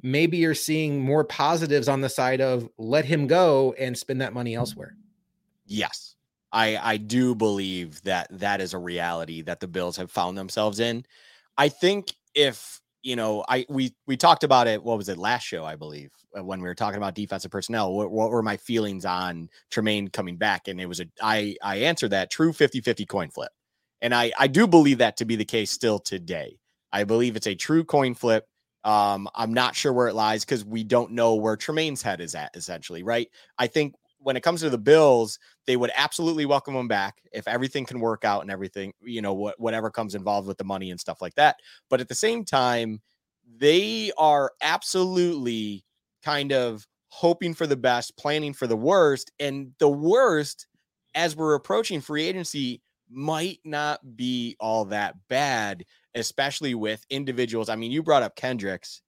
Speaker 1: maybe you're seeing more positives on the side of let him go and spend that money elsewhere?
Speaker 2: Yes. I I do believe that that is a reality that the Bills have found themselves in. I think if you know, I we we talked about it. What was it last show? I believe uh, when we were talking about defensive personnel. What, what were my feelings on Tremaine coming back? And it was a I I answered that true 50-50 coin flip, and I I do believe that to be the case still today. I believe it's a true coin flip. Um, I'm not sure where it lies because we don't know where Tremaine's head is at. Essentially, right? I think when it comes to the Bills, they would absolutely welcome him back if everything can work out and everything, you know, what whatever comes involved with the money and stuff like that. But at the same time, they are absolutely kind of hoping for the best, planning for the worst, and the worst as we're approaching free agency might not be all that bad, especially with individuals. I mean, you brought up Kendricks,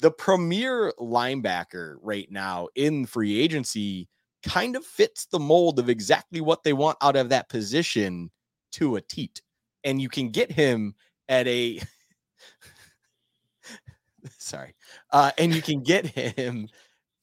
Speaker 2: the premier linebacker right now in free agency kind of fits the mold of exactly what they want out of that position to a teat. And you can get him at a sorry. Uh, and you can get him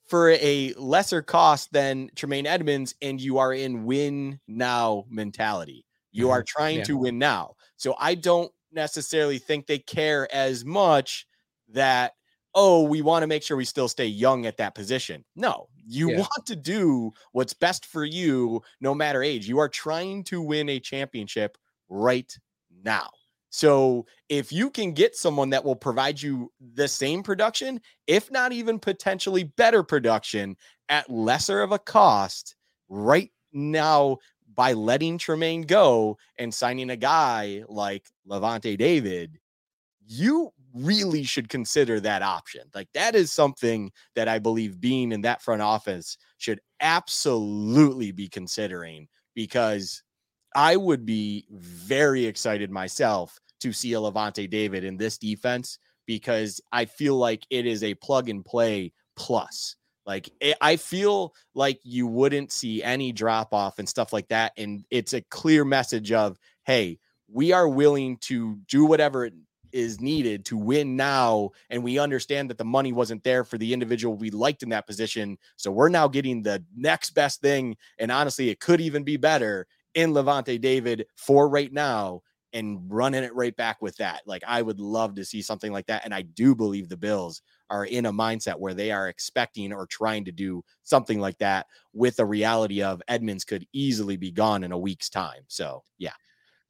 Speaker 2: for a lesser cost than Tremaine Edmonds, and you are in win now mentality. You are mm-hmm. trying yeah. to win now. So I don't necessarily think they care as much that oh, we want to make sure we still stay young at that position. No, you yeah. want to do what's best for you no matter age. You are trying to win a championship right now. So if you can get someone that will provide you the same production, if not even potentially better production at lesser of a cost right now by letting Tremaine go and signing a guy like Lavonte David, you really should consider that option. Like that is something that I believe being in that front office should absolutely be considering because I would be very excited myself to see a Lavonte David in this defense because I feel like it is a plug and play plus. Like it, eh, I feel like you wouldn't see any drop off and stuff like that. And it's a clear message of, hey, we are willing to do whatever is needed to win now. And we understand that the money wasn't there for the individual we liked in that position. So we're now getting the next best thing. And honestly, it could even be better in Lavonte David for right now and running it right back with that. Like I would love to see something like that. And I do believe the Bills are in a mindset where they are expecting or trying to do something like that with the reality of Edmonds could easily be gone in a week's time. So yeah.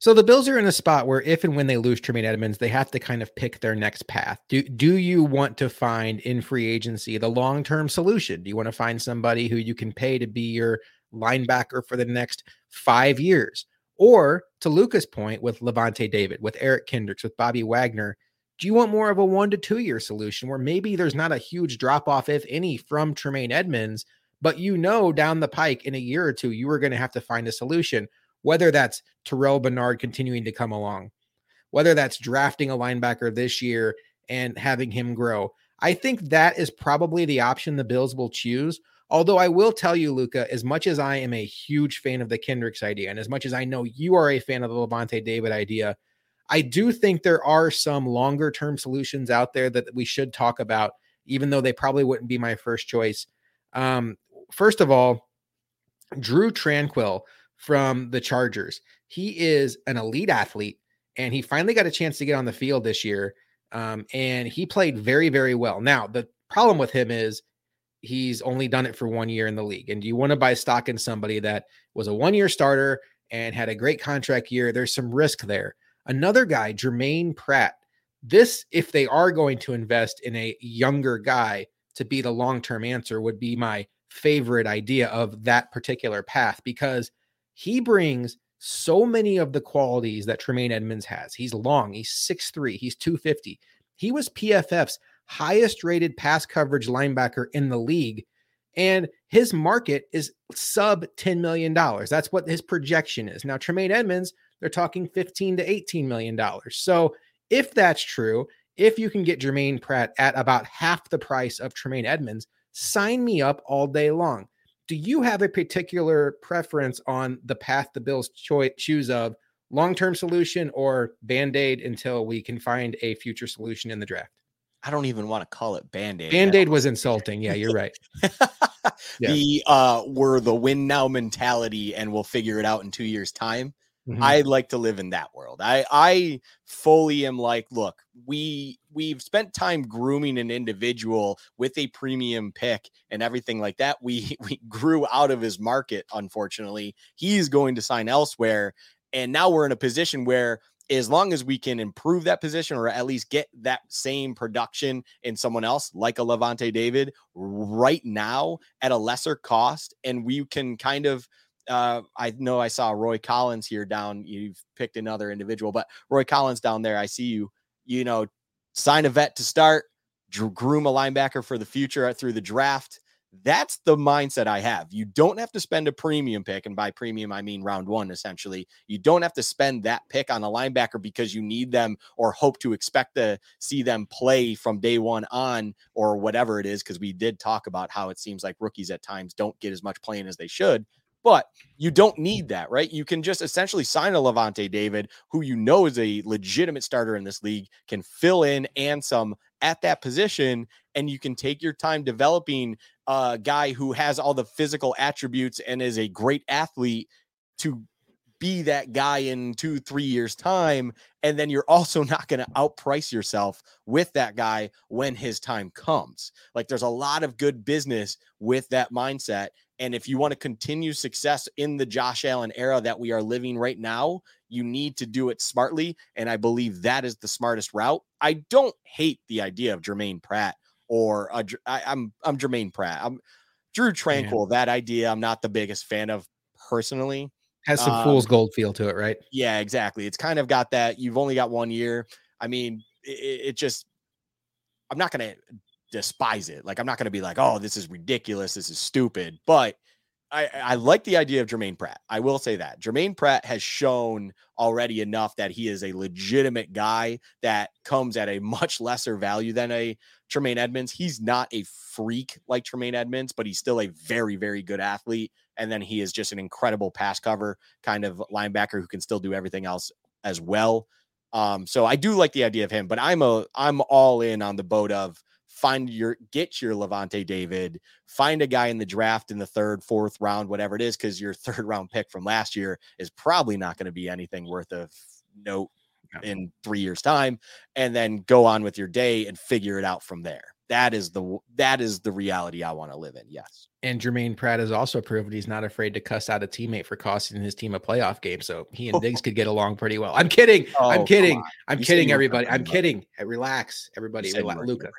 Speaker 1: So the Bills are in a spot where if and when they lose Tremaine Edmonds, they have to kind of pick their next path. Do do you want to find in free agency the long-term solution? Do you want to find somebody who you can pay to be your linebacker for the next 5 years? Or to Luka's point with Lavonte David, with Eric Kendricks, with Bobby Wagner, do you want more of a one to two year solution where maybe there's not a huge drop off, if any, from Tremaine Edmonds, but you know down the pike in a year or two, you are going to have to find a solution, whether that's Terrell Bernard continuing to come along, whether that's drafting a linebacker this year and having him grow. I think that is probably the option the Bills will choose Although I will tell you, Luka, as much as I am a huge fan of the Kendricks idea, and as much as I know you are a fan of the Lavonte David idea, I do think there are some longer term solutions out there that we should talk about, even though they probably wouldn't be my first choice. Um, first of all, Drue Tranquill from the Chargers. He is an elite athlete, and he finally got a chance to get on the field this year. Um, and he played very, very well. Now, the problem with him is he's only done it for one year in the league. And you want to buy stock in somebody that was a one year starter and had a great contract year? There's some risk there. Another guy, Germaine Pratt. This, if they are going to invest in a younger guy to be the long term answer, would be my favorite idea of that particular path because he brings so many of the qualities that Tremaine Edmonds has. He's long, he's 6'3, he's 250. He was PFF's highest rated pass coverage linebacker in the league. And his market is sub $10 million. That's what his projection is. Now, Tremaine Edmonds, they're talking 15 to $18 million. So if that's true, if you can get Germaine Pratt at about half the price of Tremaine Edmonds, sign me up all day long. Do you have a particular preference on the path the Bills cho- choose of long term solution or band aid until we can find a future solution in the draft?
Speaker 2: I don't even want to call it band-aid.
Speaker 1: Band-aid was insulting. Yeah, you're right.
Speaker 2: yeah. The uh we're the win now mentality and we'll figure it out in 2 years time. Mm-hmm. I like to live in that world. I I fully am like, look, we we've spent time grooming an individual with a premium pick and everything like that. We we grew out of his market unfortunately. He's going to sign elsewhere and now we're in a position where as long as we can improve that position or at least get that same production in someone else like a Lavonte David right now at a lesser cost and we can kind of uh, I know I saw Roy Collins here down you've picked another individual but Roy Collins down there I see you you know sign a vet to start groom a linebacker for the future through the draft that's the mindset I have. You don't have to spend a premium pick. And by premium, I mean round one, essentially. You don't have to spend that pick on a linebacker because you need them or hope to expect to see them play from day one on or whatever it is. Because we did talk about how it seems like rookies at times don't get as much playing as they should. But you don't need that, right? You can just essentially sign a Lavonte David, who you know is a legitimate starter in this league, can fill in and some at that position, and you can take your time developing a guy who has all the physical attributes and is a great athlete to be that guy in two, three years' time. And then you're also not going to outprice yourself with that guy when his time comes. Like there's a lot of good business with that mindset. And if you want to continue success in the Josh Allen era that we are living right now, you need to do it smartly. And I believe that is the smartest route. I don't hate the idea of Germaine Pratt or a, I, I'm I'm Germaine Pratt. I'm Drue Tranquill. Yeah. That idea I'm not the biggest fan of personally.
Speaker 1: Has some um, fool's gold feel to it, right?
Speaker 2: Yeah, exactly. It's kind of got that. You've only got one year. I mean, it, it just. I'm not going to despise it. Like I'm not going to be like, oh, this is ridiculous. This is stupid. But I, I like the idea of Germaine Pratt. I will say that Germaine Pratt has shown already enough that he is a legitimate guy that comes at a much lesser value than a Tremaine Edmunds. He's not a freak like Tremaine Edmunds, but he's still a very, very good athlete. And then he is just an incredible pass cover kind of linebacker who can still do everything else as well. Um, so I do like the idea of him, but I'm a I'm all in on the boat of find your get your Lavonte David, find a guy in the draft in the third, fourth round, whatever it is, because your third round pick from last year is probably not going to be anything worth of note in three years' time, and then go on with your day and figure it out from there. That is the that is the reality I want to live in. Yes.
Speaker 1: And Germaine Pratt has also proven he's not afraid to cuss out a teammate for costing his team a playoff game. So he and Diggs could get along pretty well. I'm kidding. Oh, I'm kidding. I'm you kidding, everybody. I'm kidding. Relax, everybody. Relax. Luka.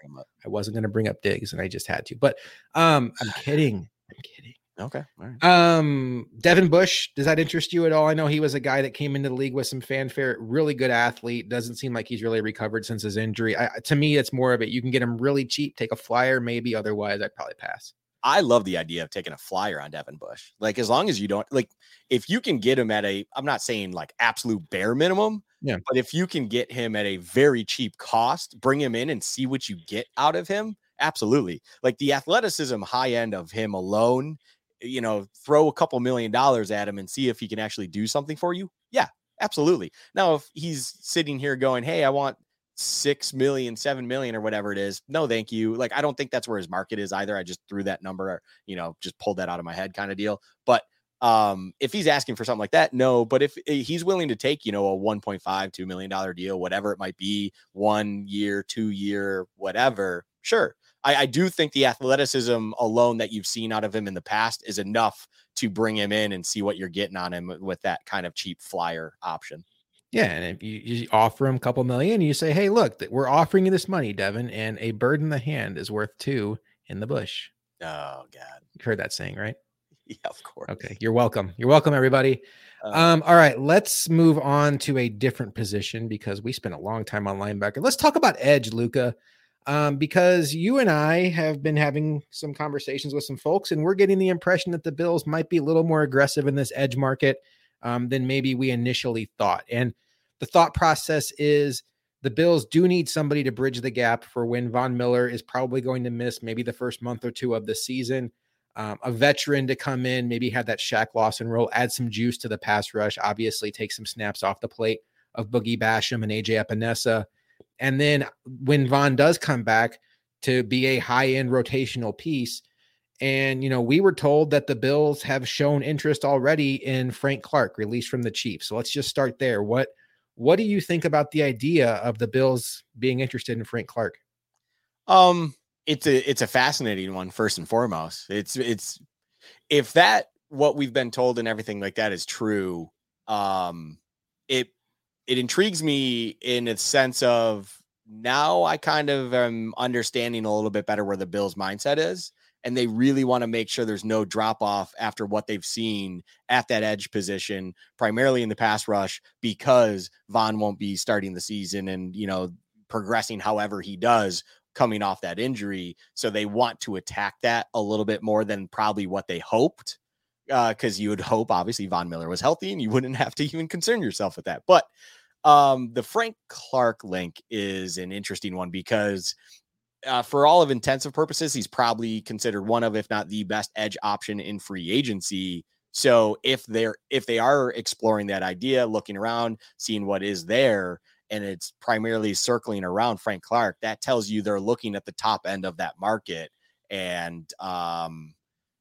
Speaker 1: I wasn't going to bring up Diggs, and I just had to. But um, I'm kidding. I'm kidding.
Speaker 2: Okay.
Speaker 1: Um, Devin Bush, does that interest you at all? I know he was a guy that came into the league with some fanfare, really good athlete. Doesn't seem like he's really recovered since his injury. I, to me, it's more of it. You can get him really cheap, take a flyer, maybe. Otherwise, I'd probably pass.
Speaker 2: I love the idea of taking a flyer on Devin Bush. Like, as long as you don't like, if you can get him at a, I'm not saying like absolute bare minimum,
Speaker 1: yeah,
Speaker 2: but if you can get him at a very cheap cost, bring him in and see what you get out of him. Absolutely. Like the athleticism high end of him alone you know, throw a couple million dollars at him and see if he can actually do something for you? Yeah, absolutely. Now, if he's sitting here going, Hey, I want six million, seven million, or whatever it is, no, thank you. Like, I don't think that's where his market is either. I just threw that number, or, you know, just pulled that out of my head kind of deal. But um, if he's asking for something like that, no. But if eh, he's willing to take, you know, a 1.5, 2 million dollar deal, whatever it might be, one year, two year, whatever, sure. I, I do think the athleticism alone that you've seen out of him in the past is enough to bring him in and see what you're getting on him with that kind of cheap flyer option.
Speaker 1: Yeah, and if you, you, offer him a couple million, you say, "Hey, look, we're offering you this money, Devin, and a bird in the hand is worth two in the bush."
Speaker 2: Oh God,
Speaker 1: you heard that saying, right?
Speaker 2: Yeah, of course.
Speaker 1: Okay, you're welcome. You're welcome, everybody. Uh, um, all right, let's move on to a different position because we spent a long time on linebacker. Let's talk about edge, Luka um, because you and I have been having some conversations with some folks, and we're getting the impression that the Bills might be a little more aggressive in this edge market um, than maybe we initially thought. And the thought process is the Bills do need somebody to bridge the gap for when Von Miller is probably going to miss maybe the first month or two of the season. Um, a veteran to come in, maybe have that Shaq Lawson role, add some juice to the pass rush, obviously take some snaps off the plate of Boogie Basham and AJ Epenesa and then when Von does come back to be a high end rotational piece, and you know, we were told that the Bills have shown interest already in Frank Clark, released from the Chiefs. So let's just start there. What what do you think about the idea of the Bills being interested in Frank Clark?
Speaker 2: Um, it's a it's a fascinating one. First and foremost, it's it's if that what we've been told and everything like that is true. Um, it intrigues me in a sense of now I kind of am understanding a little bit better where the Bills' mindset is. And they really want to make sure there's no drop off after what they've seen at that edge position, primarily in the pass rush, because Von won't be starting the season and, you know, progressing however he does coming off that injury. So they want to attack that a little bit more than probably what they hoped because uh, you would hope obviously Von Miller was healthy and you wouldn't have to even concern yourself with that. But um, the Frank Clark link is an interesting one because uh, for all of intensive purposes, he's probably considered one of, if not the best edge option in free agency. So if they're if they are exploring that idea, looking around, seeing what is there, and it's primarily circling around Frank Clark, that tells you they're looking at the top end of that market. And um,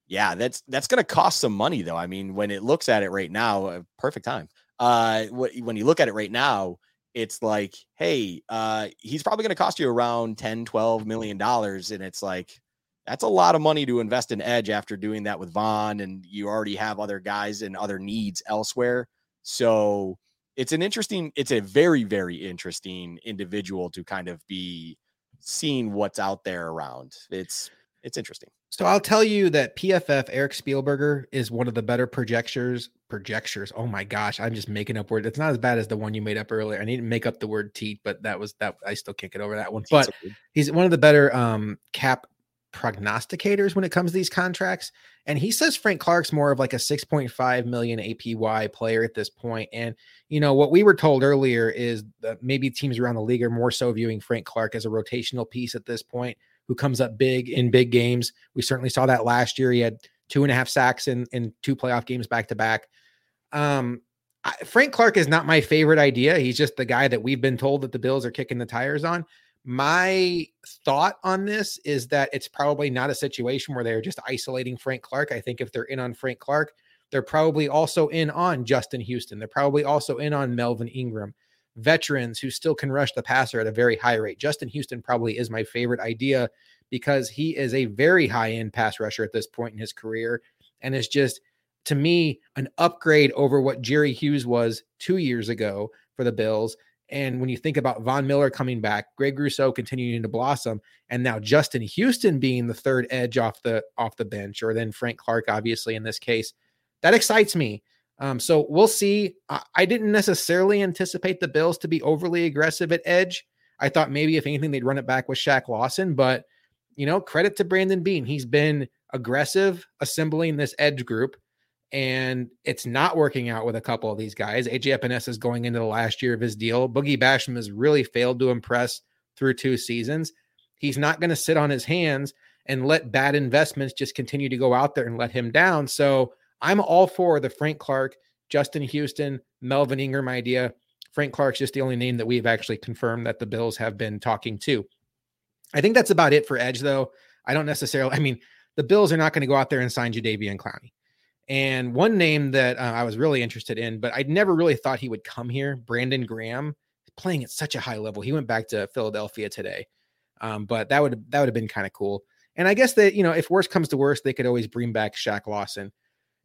Speaker 2: Yeah, that's that's going to cost some money though. I mean, when it looks at it right now, uh, perfect time. Uh, when you look at it right now, it's like, hey, uh, he's probably going to cost you around 10, 12 million dollars. And it's like, that's a lot of money to invest in edge after doing that with Von, and you already have other guys and other needs elsewhere. So it's an interesting, it's a very, very interesting individual to kind of be seeing what's out there around. It's it's interesting.
Speaker 1: So I'll tell you that PFF Eric Spielberger is one of the better projectors. Projectors. Oh my gosh, I'm just making up words. It's not as bad as the one you made up earlier. I need to make up the word teat, but that was that. I still can't get over that one. But he's one of the better um, cap prognosticators when it comes to these contracts. And he says Frank Clark's more of like a 6.5 million APY player at this point. And, you know, what we were told earlier is that maybe teams around the league are more so viewing Frank Clark as a rotational piece at this point who comes up big in big games. We certainly saw that last year. He had two and a half sacks in, in two playoff games back to back. Um, I, Frank Clark is not my favorite idea. He's just the guy that we've been told that the Bills are kicking the tires on. My thought on this is that it's probably not a situation where they're just isolating Frank Clark. I think if they're in on Frank Clark, they're probably also in on Justin Houston. They're probably also in on Melvin Ingram veterans who still can rush the passer at a very high rate. Justin Houston probably is my favorite idea because he is a very high end pass rusher at this point in his career and is just, to me, an upgrade over what Jerry Hughes was two years ago for the Bills. And when you think about Von Miller coming back, Greg Rousseau continuing to blossom, and now Justin Houston being the third edge off the off the bench, or then Frank Clark, obviously in this case, that excites me um, so we'll see. I, I didn't necessarily anticipate the Bills to be overly aggressive at edge. I thought maybe if anything they'd run it back with Shaq Lawson, but you know, credit to Brandon Beane. He's been aggressive assembling this edge group, and it's not working out with a couple of these guys. AJ Epenesa is going into the last year of his deal. Boogie Basham has really failed to impress through two seasons. He's not going to sit on his hands and let bad investments just continue to go out there and let him down. So I'm all for the Frank Clark, Justin Houston, Melvin Ingram idea. Frank Clark's just the only name that we've actually confirmed that the Bills have been talking to. I think that's about it for Edge, though. I don't necessarily, I mean, the Bills are not going to go out there and sign Jadeveon Clowney. And one name that uh, I was really interested in, but I'd never really thought he would come here, Brandon Graham, playing at such a high level. He went back to Philadelphia today, um, but that would that would have been kind of cool. And I guess that you know, if worst comes to worst, they could always bring back Shaq Lawson.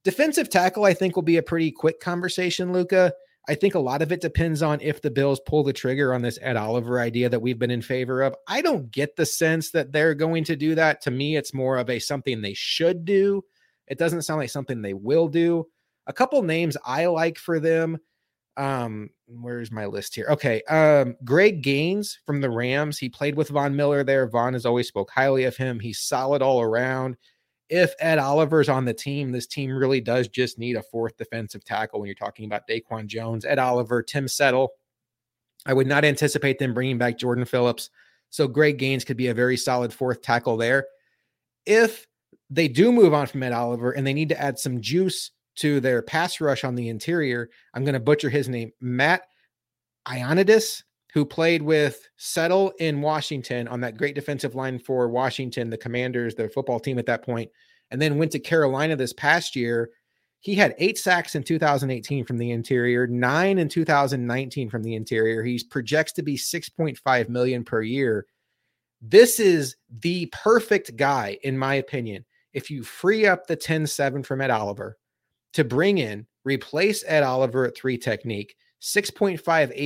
Speaker 1: Defensive tackle, I think, will be a pretty quick conversation, Luka. I think a lot of it depends on if the Bills pull the trigger on this Ed Oliver idea that we've been in favor of. I don't get the sense that they're going to do that. To me, it's more of a something they should do. It doesn't sound like something they will do. A couple names I like for them. Um, where's my list here? Okay. Um, Greg Gaines from the Rams. He played with Von Miller there. Von has always spoke highly of him. He's solid all around if Ed Oliver's on the team, this team really does just need a fourth defensive tackle when you're talking about Daquan Jones, Ed Oliver, Tim Settle. I would not anticipate them bringing back Jordan Phillips. So Greg Gaines could be a very solid fourth tackle there. If they do move on from Ed Oliver and they need to add some juice to their pass rush on the interior, I'm going to butcher his name, Matt Ioannidis who played with Settle in Washington on that great defensive line for Washington, the Commanders, the football team at that point, and then went to Carolina this past year. He had eight sacks in 2018 from the interior, nine in 2019 from the interior. He projects to be 6.5 million per year. This is the perfect guy, in my opinion. If you free up the 10 7 from Ed Oliver to bring in, replace Ed Oliver at three technique, 6.5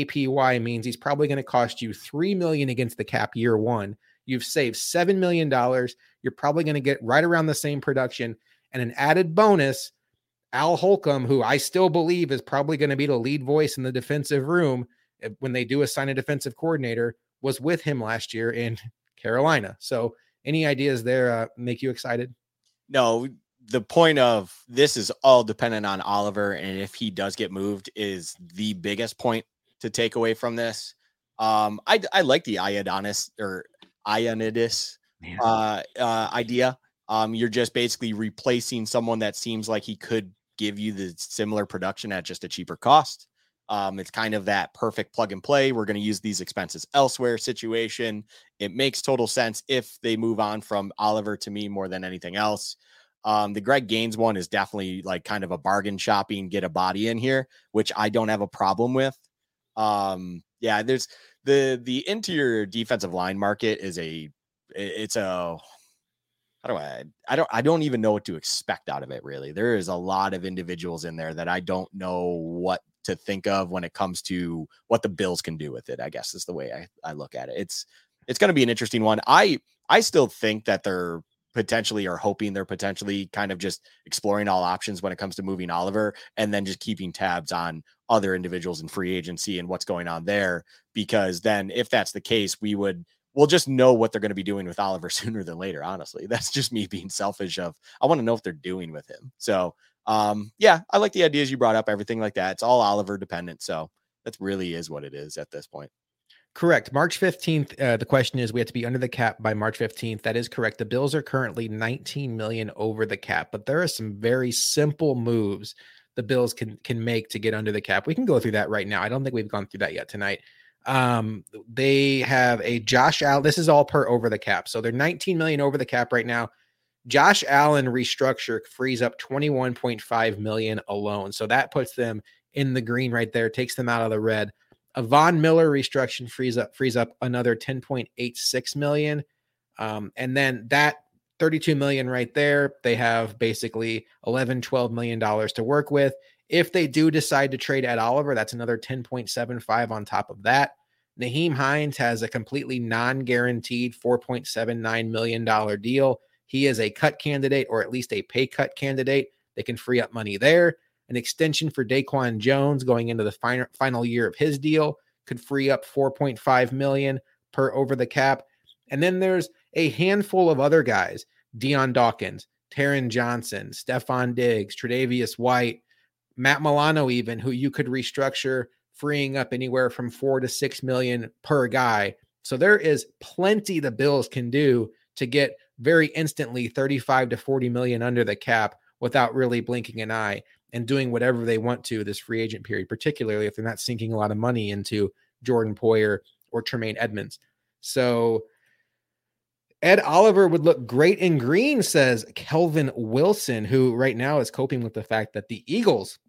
Speaker 1: APY means he's probably going to cost you 3 million against the cap year 1. You've saved 7 million dollars. You're probably going to get right around the same production and an added bonus Al Holcomb, who I still believe is probably going to be the lead voice in the defensive room eh, when they do assign a defensive coordinator, was with him last year in Carolina. So, any ideas there uh, make you excited?
Speaker 2: No, the point of this is all dependent on Oliver, and if he does get moved, is the biggest point to take away from this. Um, I I like the Iodonis or Ioannidis uh, uh, idea. Um, you're just basically replacing someone that seems like he could give you the similar production at just a cheaper cost. Um, it's kind of that perfect plug and play. We're going to use these expenses elsewhere situation. It makes total sense if they move on from Oliver to me more than anything else. Um, the Greg Gaines one is definitely like kind of a bargain shopping, get a body in here, which I don't have a problem with. Um, yeah, there's the the interior defensive line market is a it's a how do I I don't I don't even know what to expect out of it really. There is a lot of individuals in there that I don't know what to think of when it comes to what the Bills can do with it. I guess is the way I, I look at it. It's it's going to be an interesting one. I I still think that they're potentially are hoping they're potentially kind of just exploring all options when it comes to moving Oliver and then just keeping tabs on other individuals in free agency and what's going on there because then if that's the case we would we'll just know what they're going to be doing with Oliver sooner than later. Honestly, that's just me being selfish. Of I want to know what they're doing with him. So, um, yeah, I like the ideas you brought up. Everything like that. It's all Oliver dependent. So that really is what it is at this point.
Speaker 1: Correct. March 15th. Uh, the question is we have to be under the cap by March 15th. That is correct. The Bills are currently 19 million over the cap, but there are some very simple moves the Bills can can make to get under the cap. We can go through that right now. I don't think we've gone through that yet tonight. Um, they have a Josh Allen. This is all per over the cap. So they're 19 million over the cap right now. Josh Allen restructure frees up 21.5 million alone. So that puts them in the green right there, takes them out of the red. A Von Miller restructure frees up frees up another 10.86 million. Um, and then that 32 million right there, they have basically 11, 12 million dollars to work with. If they do decide to trade Ed Oliver, that's another 10.75 on top of that. Nyheim Hines has a completely non guaranteed $4.79 million deal. He is a cut candidate or at least a pay cut candidate. They can free up money there. An extension for Daquan Jones going into the final, final year of his deal could free up 4.5 million per over the cap. And then there's a handful of other guys, Dion Dawkins, Taron Johnson, Stefon Diggs, Tre'Davious White, Matt Milano, even who you could restructure, freeing up anywhere from four to six million per guy. So there is plenty the Bills can do to get very instantly 35 to 40 million under the cap without really blinking an eye and doing whatever they want to this free agent period, particularly if they're not sinking a lot of money into Jordan Poyer or Tremaine Edmunds. So Ed Oliver would look great in green, says Kelvin Wilson, who right now is coping with the fact that the Eagles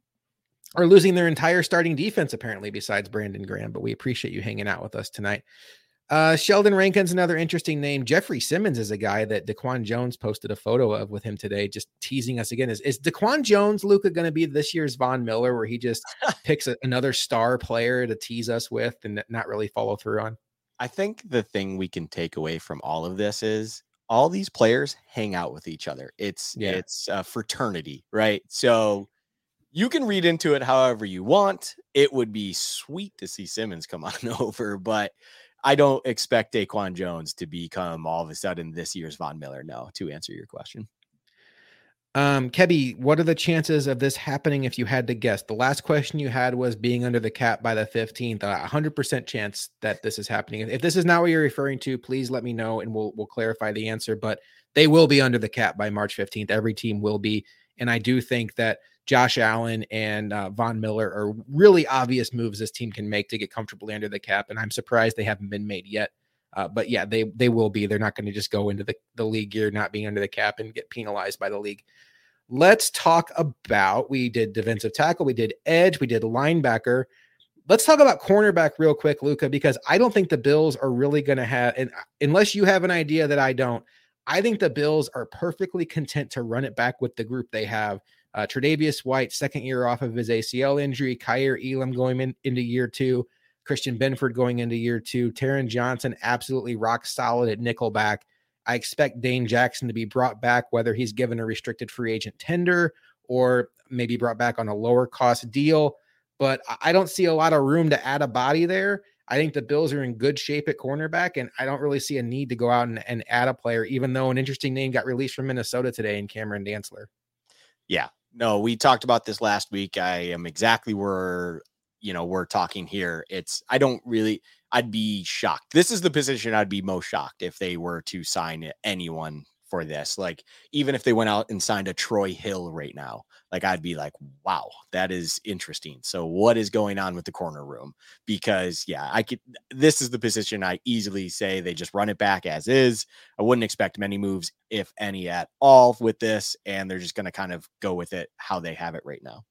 Speaker 1: are losing their entire starting defense, apparently, besides Brandon Graham. But we appreciate you hanging out with us tonight. Uh, Sheldon Rankins another interesting name. Jeffrey Simmons is a guy that Daquan Jones posted a photo of with him today, just teasing us again. Is, is Daquan Jones, Luka, going to be this year's Von Miller, where he just picks a, another star player to tease us with and not really follow through on?
Speaker 2: I think the thing we can take away from all of this is all these players hang out with each other. It's yeah. it's a fraternity, right? So you can read into it however you want. It would be sweet to see Simmons come on over, but I don't expect Daquan Jones to become all of a sudden this year's Von Miller. No, to answer your question.
Speaker 1: Um, Kebby, what are the chances of this happening if you had to guess? The last question you had was being under the cap by the 15th. A hundred percent chance that this is happening. If this is not what you're referring to, please let me know and we'll we'll clarify the answer. But they will be under the cap by March 15th. Every team will be. And I do think that Josh Allen and uh, Von Miller are really obvious moves this team can make to get comfortably under the cap. And I'm surprised they haven't been made yet. Uh, but yeah, they they will be. They're not going to just go into the, the league year not being under the cap and get penalized by the league. Let's talk about we did defensive tackle, we did edge, we did linebacker. Let's talk about cornerback real quick, Luka, because I don't think the Bills are really going to have, and unless you have an idea that I don't, I think the Bills are perfectly content to run it back with the group they have uh, Tre'Davious White, second year off of his ACL injury. Kaiir Elam going in, into year two. Christian Benford going into year two. Taron Johnson absolutely rock solid at nickelback. I expect Dane Jackson to be brought back, whether he's given a restricted free agent tender or maybe brought back on a lower cost deal. But I don't see a lot of room to add a body there. I think the Bills are in good shape at cornerback, and I don't really see a need to go out and, and add a player, even though an interesting name got released from Minnesota today in Cameron Dantzler.
Speaker 2: Yeah, no, we talked about this last week. I am exactly where you know we're talking here. It's I don't really. I'd be shocked. This is the position I'd be most shocked if they were to sign anyone for this. Like, even if they went out and signed a Troy Hill right now, like I'd be like, wow, that is interesting. So, what is going on with the corner room? Because, yeah, I could, this is the position I easily say they just run it back as is. I wouldn't expect many moves, if any at all, with this. And they're just going to kind of go with it how they have it right now.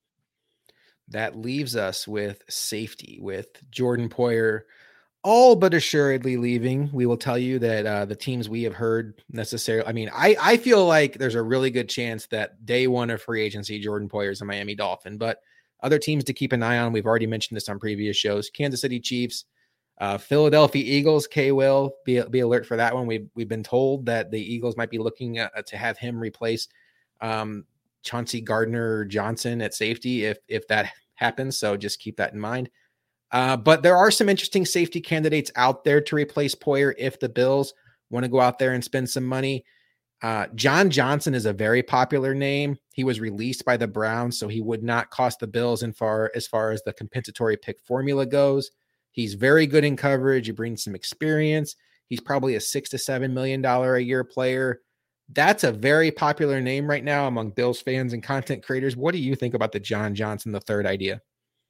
Speaker 1: That leaves us with safety with Jordan Poyer all but assuredly leaving. We will tell you that uh, the teams we have heard necessarily. I mean, I I feel like there's a really good chance that day one of free agency, Jordan Poyer is a Miami Dolphin. But other teams to keep an eye on. We've already mentioned this on previous shows. Kansas City Chiefs, uh, Philadelphia Eagles. K. Will be be alert for that one. We've we've been told that the Eagles might be looking uh, to have him replace um, Chauncey Gardner Johnson at safety if if that happens. So just keep that in mind. Uh, but there are some interesting safety candidates out there to replace Poyer if the Bills want to go out there and spend some money. Uh, John Johnson is a very popular name. He was released by the Browns, so he would not cost the Bills in far as far as the compensatory pick formula goes. He's very good in coverage. He brings some experience. He's probably a six to seven million dollar a year player. That's a very popular name right now among Bills fans and content creators. What do you think about the John Johnson the third idea?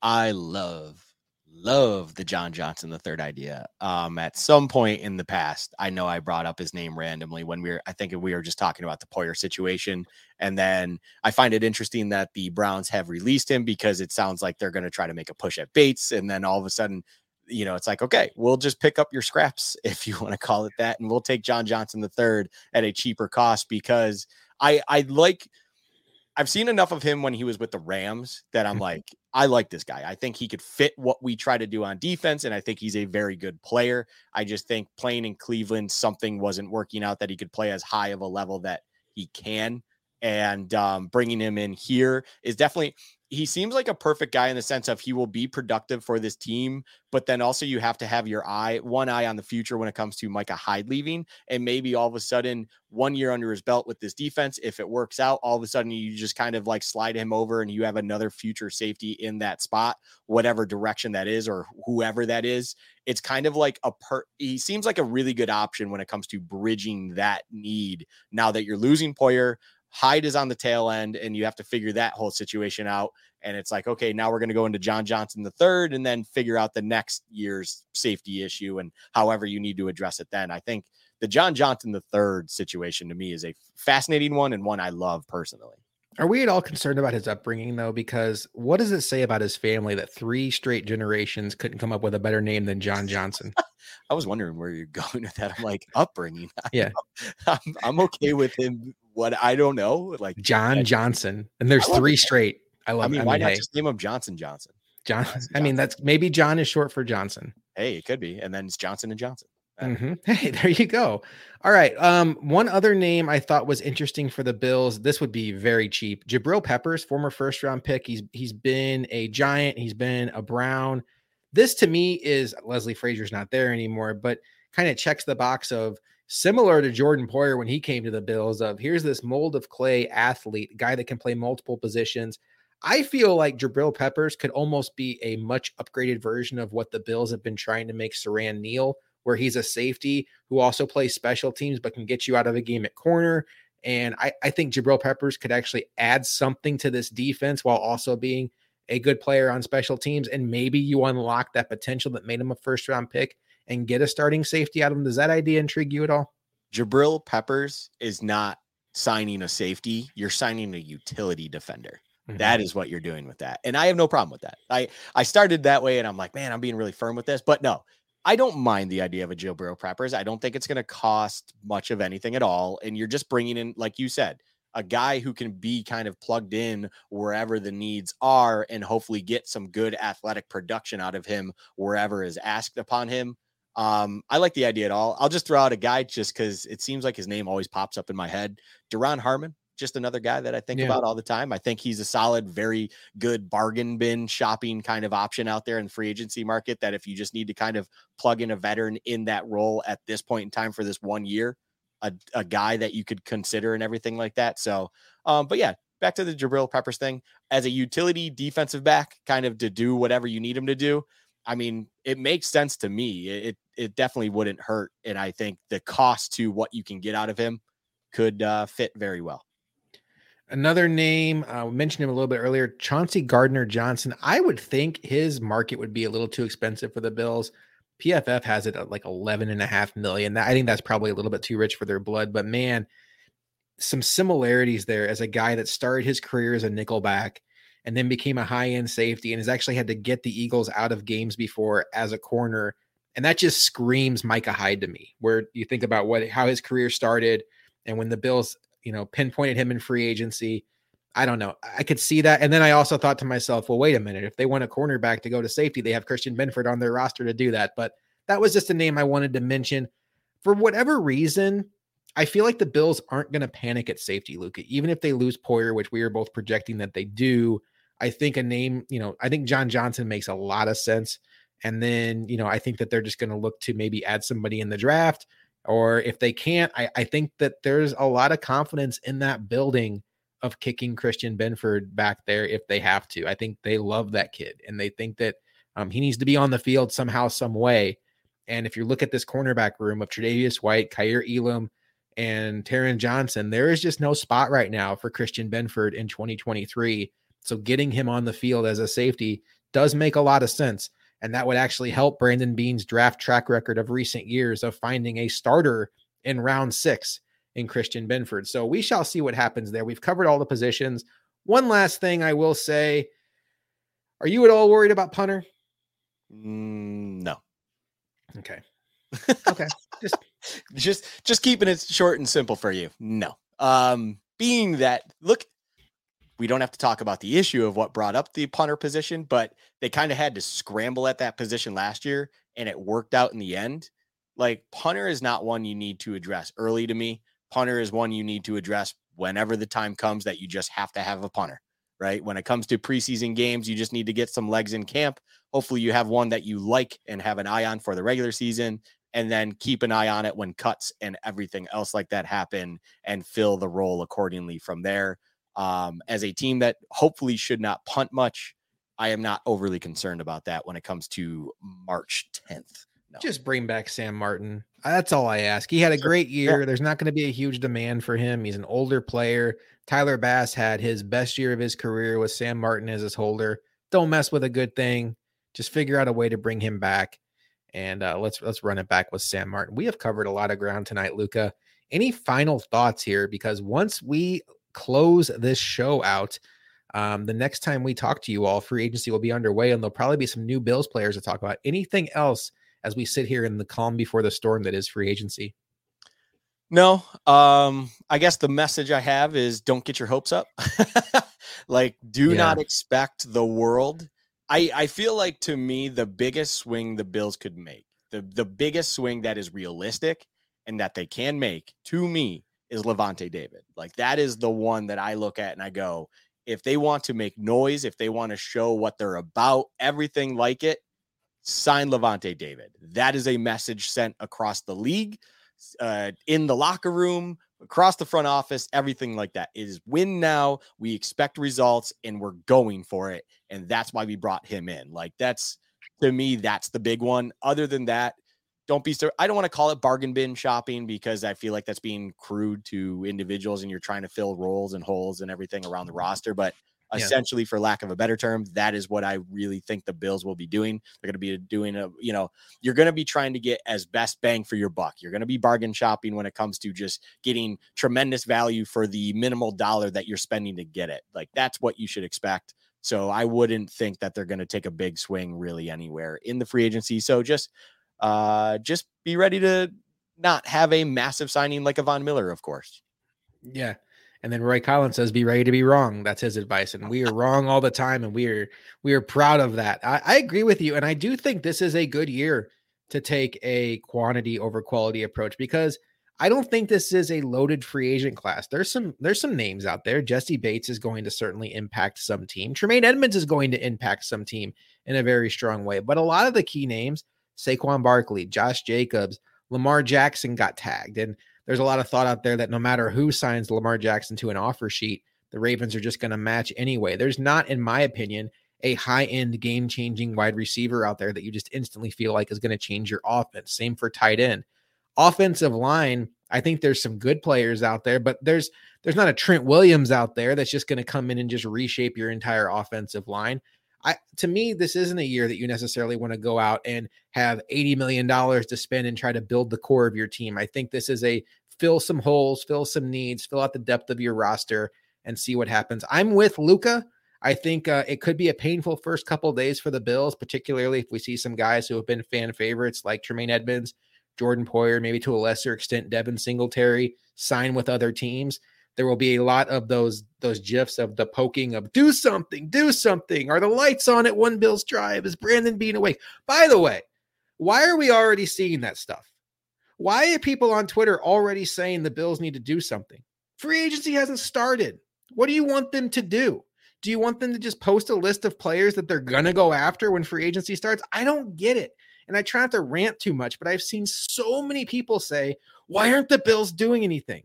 Speaker 2: I love love the John Johnson the third idea. Um, at some point in the past, I know I brought up his name randomly when we were, I think we were just talking about the Poyer situation. And then I find it interesting that the Browns have released him because it sounds like they're going to try to make a push at Bates. And then all of a sudden, you know, it's like, okay, we'll just pick up your scraps if you want to call it that. And we'll take John Johnson the third at a cheaper cost because I, I like, I've seen enough of him when he was with the Rams that I'm mm-hmm. like, I like this guy. I think he could fit what we try to do on defense, and I think he's a very good player. I just think playing in Cleveland, something wasn't working out that he could play as high of a level that he can. And um, bringing him in here is definitely he seems like a perfect guy in the sense of he will be productive for this team, but then also you have to have your eye, one eye on the future when it comes to Micah Hyde leaving. And maybe all of a sudden, one year under his belt with this defense, if it works out, all of a sudden you just kind of like slide him over and you have another future safety in that spot, whatever direction that is, or whoever that is. It's kind of like a per he seems like a really good option when it comes to bridging that need now that you're losing Poyer. Hyde is on the tail end, and you have to figure that whole situation out. And it's like, okay, now we're going to go into John Johnson the third, and then figure out the next year's safety issue and however you need to address it. Then I think the John Johnson the third situation to me is a fascinating one and one I love personally.
Speaker 1: Are we at all concerned about his upbringing though? Because what does it say about his family that three straight generations couldn't come up with a better name than John Johnson?
Speaker 2: I was wondering where you're going with that. I'm like upbringing.
Speaker 1: Yeah,
Speaker 2: I'm, I'm okay with him what I don't know, like
Speaker 1: John Johnson, and there's three straight. I love.
Speaker 2: I mean, I why mean, not hey, just name him Johnson Johnson?
Speaker 1: John. Johnson. I mean, that's maybe John is short for Johnson.
Speaker 2: Hey, it could be, and then it's Johnson and Johnson.
Speaker 1: Mm-hmm. Hey, there you go. All right. Um, one other name I thought was interesting for the Bills. This would be very cheap. Jabril Peppers, former first round pick. He's he's been a giant. He's been a Brown. This to me is Leslie Frazier's not there anymore, but kind of checks the box of similar to Jordan Poyer when he came to the Bills of here's this mold of clay athlete, guy that can play multiple positions. I feel like Jabril Peppers could almost be a much upgraded version of what the Bills have been trying to make Siran Neal, where he's a safety who also plays special teams but can get you out of a game at corner. And I, I think Jabril Peppers could actually add something to this defense while also being a good player on special teams. And maybe you unlock that potential that made him a first round pick and get a starting safety out of him. Does that idea intrigue you at all?
Speaker 2: Jabril Peppers is not signing a safety, you're signing a utility defender. Mm-hmm. That is what you're doing with that. And I have no problem with that. I I started that way and I'm like, man, I'm being really firm with this. But no, I don't mind the idea of a Jabril Peppers. I don't think it's going to cost much of anything at all. And you're just bringing in, like you said, a guy who can be kind of plugged in wherever the needs are and hopefully get some good athletic production out of him wherever is asked upon him. Um, I like the idea at all. I'll just throw out a guy just because it seems like his name always pops up in my head. Duron Harmon, just another guy that I think yeah. about all the time. I think he's a solid, very good bargain bin shopping kind of option out there in the free agency market. That if you just need to kind of plug in a veteran in that role at this point in time for this one year, a, a guy that you could consider and everything like that. So, um, but yeah, back to the Jabril Peppers thing as a utility defensive back, kind of to do whatever you need him to do. I mean, it makes sense to me. It it definitely wouldn't hurt, and I think the cost to what you can get out of him could uh, fit very well.
Speaker 1: Another name, uh, we mentioned him a little bit earlier, Chauncey Gardner Johnson. I would think his market would be a little too expensive for the Bills. PFF has it at like 11 and a half million. I think that's probably a little bit too rich for their blood, but man, some similarities there as a guy that started his career as a nickelback and then became a high end safety and has actually had to get the Eagles out of games before as a corner. And that just screams Micah Hyde to me, where you think about what how his career started and when the Bills, you know, pinpointed him in free agency. I don't know. I could see that. And then I also thought to myself, well, wait a minute. If they want a cornerback to go to safety, they have Christian Benford on their roster to do that. But that was just a name I wanted to mention. For whatever reason, I feel like the Bills aren't going to panic at safety, Luka. Even if they lose Poyer, which we are both projecting that they do, I think a name, you know, I think John Johnson makes a lot of sense. And then, you know, I think that they're just going to look to maybe add somebody in the draft. Or if they can't, I, I think that there's a lot of confidence in that building of kicking Christian Benford back there if they have to. I think they love that kid and they think that um, he needs to be on the field somehow, some way. And if you look at this cornerback room of Tre'Davious White, Kaiir Elam, and Taron Johnson, there is just no spot right now for Christian Benford in 2023. So getting him on the field as a safety does make a lot of sense. And that would actually help Brandon Beane's draft track record of recent years of finding a starter in round six in Christian Benford. So we shall see what happens there. We've covered all the positions. One last thing I will say Are you at all worried about punter?
Speaker 2: Mm, no.
Speaker 1: Okay. Okay. just
Speaker 2: just just keeping it short and simple for you. No. Um being that look we don't have to talk about the issue of what brought up the punter position, but they kind of had to scramble at that position last year and it worked out in the end. Like punter is not one you need to address early to me. Punter is one you need to address whenever the time comes that you just have to have a punter, right? When it comes to preseason games, you just need to get some legs in camp. Hopefully, you have one that you like and have an eye on for the regular season and then keep an eye on it when cuts and everything else like that happen and fill the role accordingly from there. Um, as a team that hopefully should not punt much, I am not overly concerned about that when it comes to March 10th.
Speaker 1: No. Just bring back Sam Martin. That's all I ask. He had a great year. Yeah. There's not going to be a huge demand for him. He's an older player. Tyler Bass had his best year of his career with Sam Martin as his holder. Don't mess with a good thing. Just figure out a way to bring him back and uh, let's let's run it back with Sam Martin. We have covered a lot of ground tonight, Luka. Any final thoughts here? Because once we close this show out, um, the next time we talk to you all, free agency will be underway, and there'll probably be some new Bills players to talk about. Anything else as we sit here in the calm before the storm that is free agency?
Speaker 2: No, um, I guess the message I have is don't get your hopes up. like, do yeah. not expect the world I, I feel like to me the biggest swing the Bills could make, the the biggest swing that is realistic and that they can make to me is Lavonte David. Like that is the one that I look at and I go, if they want to make noise, if they want to show what they're about, everything like it, sign Lavonte David. That is a message sent across the league, uh, in the locker room, across the front office, everything like that. It is win now. We expect results and we're going for it. And that's why we brought him in. Like that's to me, that's the big one. Other than that, don't be so I don't want to call it bargain bin shopping because I feel like that's being crude to individuals and you're trying to fill roles and holes and everything around the mm-hmm. roster. But yeah. essentially for lack of a better term that is what i really think the bills will be doing. They're going to be doing a you know you're going to be trying to get as best bang for your buck. You're going to be bargain shopping when it comes to just getting tremendous value for the minimal dollar that you're spending to get it. Like that's what you should expect. So i wouldn't think that they're going to take a big swing really anywhere in the free agency. So just uh just be ready to not have a massive signing like a von miller of course
Speaker 1: yeah and then Roy Collins says, "Be ready to be wrong." That's his advice, and we are wrong all the time, and we are we are proud of that. I, I agree with you, and I do think this is a good year to take a quantity over quality approach because I don't think this is a loaded free agent class. There's some there's some names out there. Jessie Bates is going to certainly impact some team. Tremaine Edmunds is going to impact some team in a very strong way. But a lot of the key names, Saquon Barkley, Josh Jacobs, Lamar Jackson got tagged, and there's a lot of thought out there that no matter who signs Lamar Jackson to an offer sheet, the Ravens are just going to match anyway. There's not, in my opinion, a high end game changing wide receiver out there that you just instantly feel like is going to change your offense. Same for tight end. Offensive line, I think there's some good players out there, but there's there's not a Trent Williams out there that's just going to come in and just reshape your entire offensive line. I to me, this isn't a year that you necessarily want to go out and have $80 million to spend and try to build the core of your team. I think this is a fill some holes, fill some needs, fill out the depth of your roster and see what happens. I'm with Luka. I think uh, it could be a painful first couple days for the Bills, particularly if we see some guys who have been fan favorites like Tremaine Edmunds, Jordan Poyer, maybe to a lesser extent Devin Singletary sign with other teams. There will be a lot of those those gifs of the poking of do something, do something. Are the lights on at one Bills drive? Is Brandon Beane awake? By the way, why are we already seeing that stuff? Why are people on Twitter already saying the Bills need to do something? Free agency hasn't started. What do you want them to do? Do you want them to just post a list of players that they're going to go after when free agency starts? I don't get it. And I try not to rant too much, but I've seen so many people say, why aren't the Bills doing anything?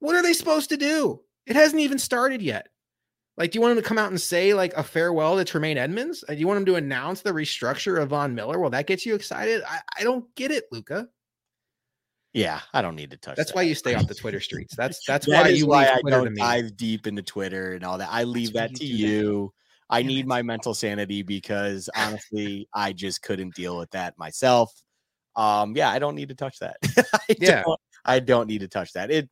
Speaker 1: What are they supposed to do? It hasn't even started yet. Like, do you want him to come out and say like a farewell to Tremaine Edmunds? Uh, do you want him to announce the restructure of Von Miller? Well, that gets you excited. I, I don't get it, Luka.
Speaker 2: Yeah, I don't need to touch.
Speaker 1: That's
Speaker 2: that.
Speaker 1: why you stay off the Twitter streets. That's that's
Speaker 2: that
Speaker 1: why you
Speaker 2: why I
Speaker 1: Twitter
Speaker 2: don't dive deep into Twitter and all that. I leave that's that to you. you. I need my mental sanity because honestly, I just couldn't deal with that myself. Um, yeah, I don't need to touch that. I
Speaker 1: yeah,
Speaker 2: don't, I don't need to touch that. It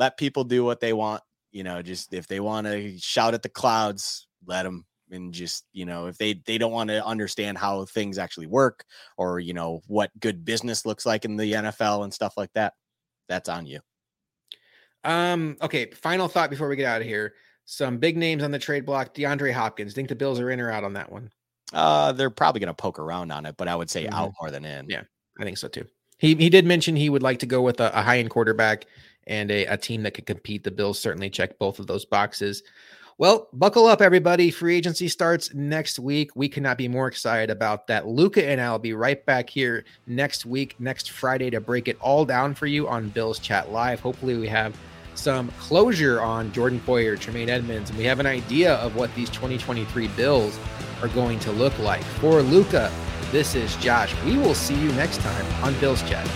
Speaker 2: let people do what they want. You know, just if they want to shout at the clouds, let them and just you know if they they don't want to understand how things actually work or you know what good business looks like in the NFL and stuff like that that's on you.
Speaker 1: Um okay final thought before we get out of here. Some big names on the trade block DeAndre Hopkins. Think the Bills are in or out on that one?
Speaker 2: Uh they're probably going to poke around on it but I would say mm-hmm. out more than in.
Speaker 1: Yeah I think so too. He he did mention he would like to go with a, a high end quarterback and a, a team that could compete the Bills certainly check both of those boxes well, buckle up, everybody. Free agency starts next week. We cannot be more excited about that. Luka and I will be right back here next week, next Friday, to break it all down for you on Bills Chat Live. Hopefully, we have some closure on Jordan Poyer, Tremaine Edmunds, and we have an idea of what these 2023 Bills are going to look like. For Luka, this is Josh. We will see you next time on Bills Chat.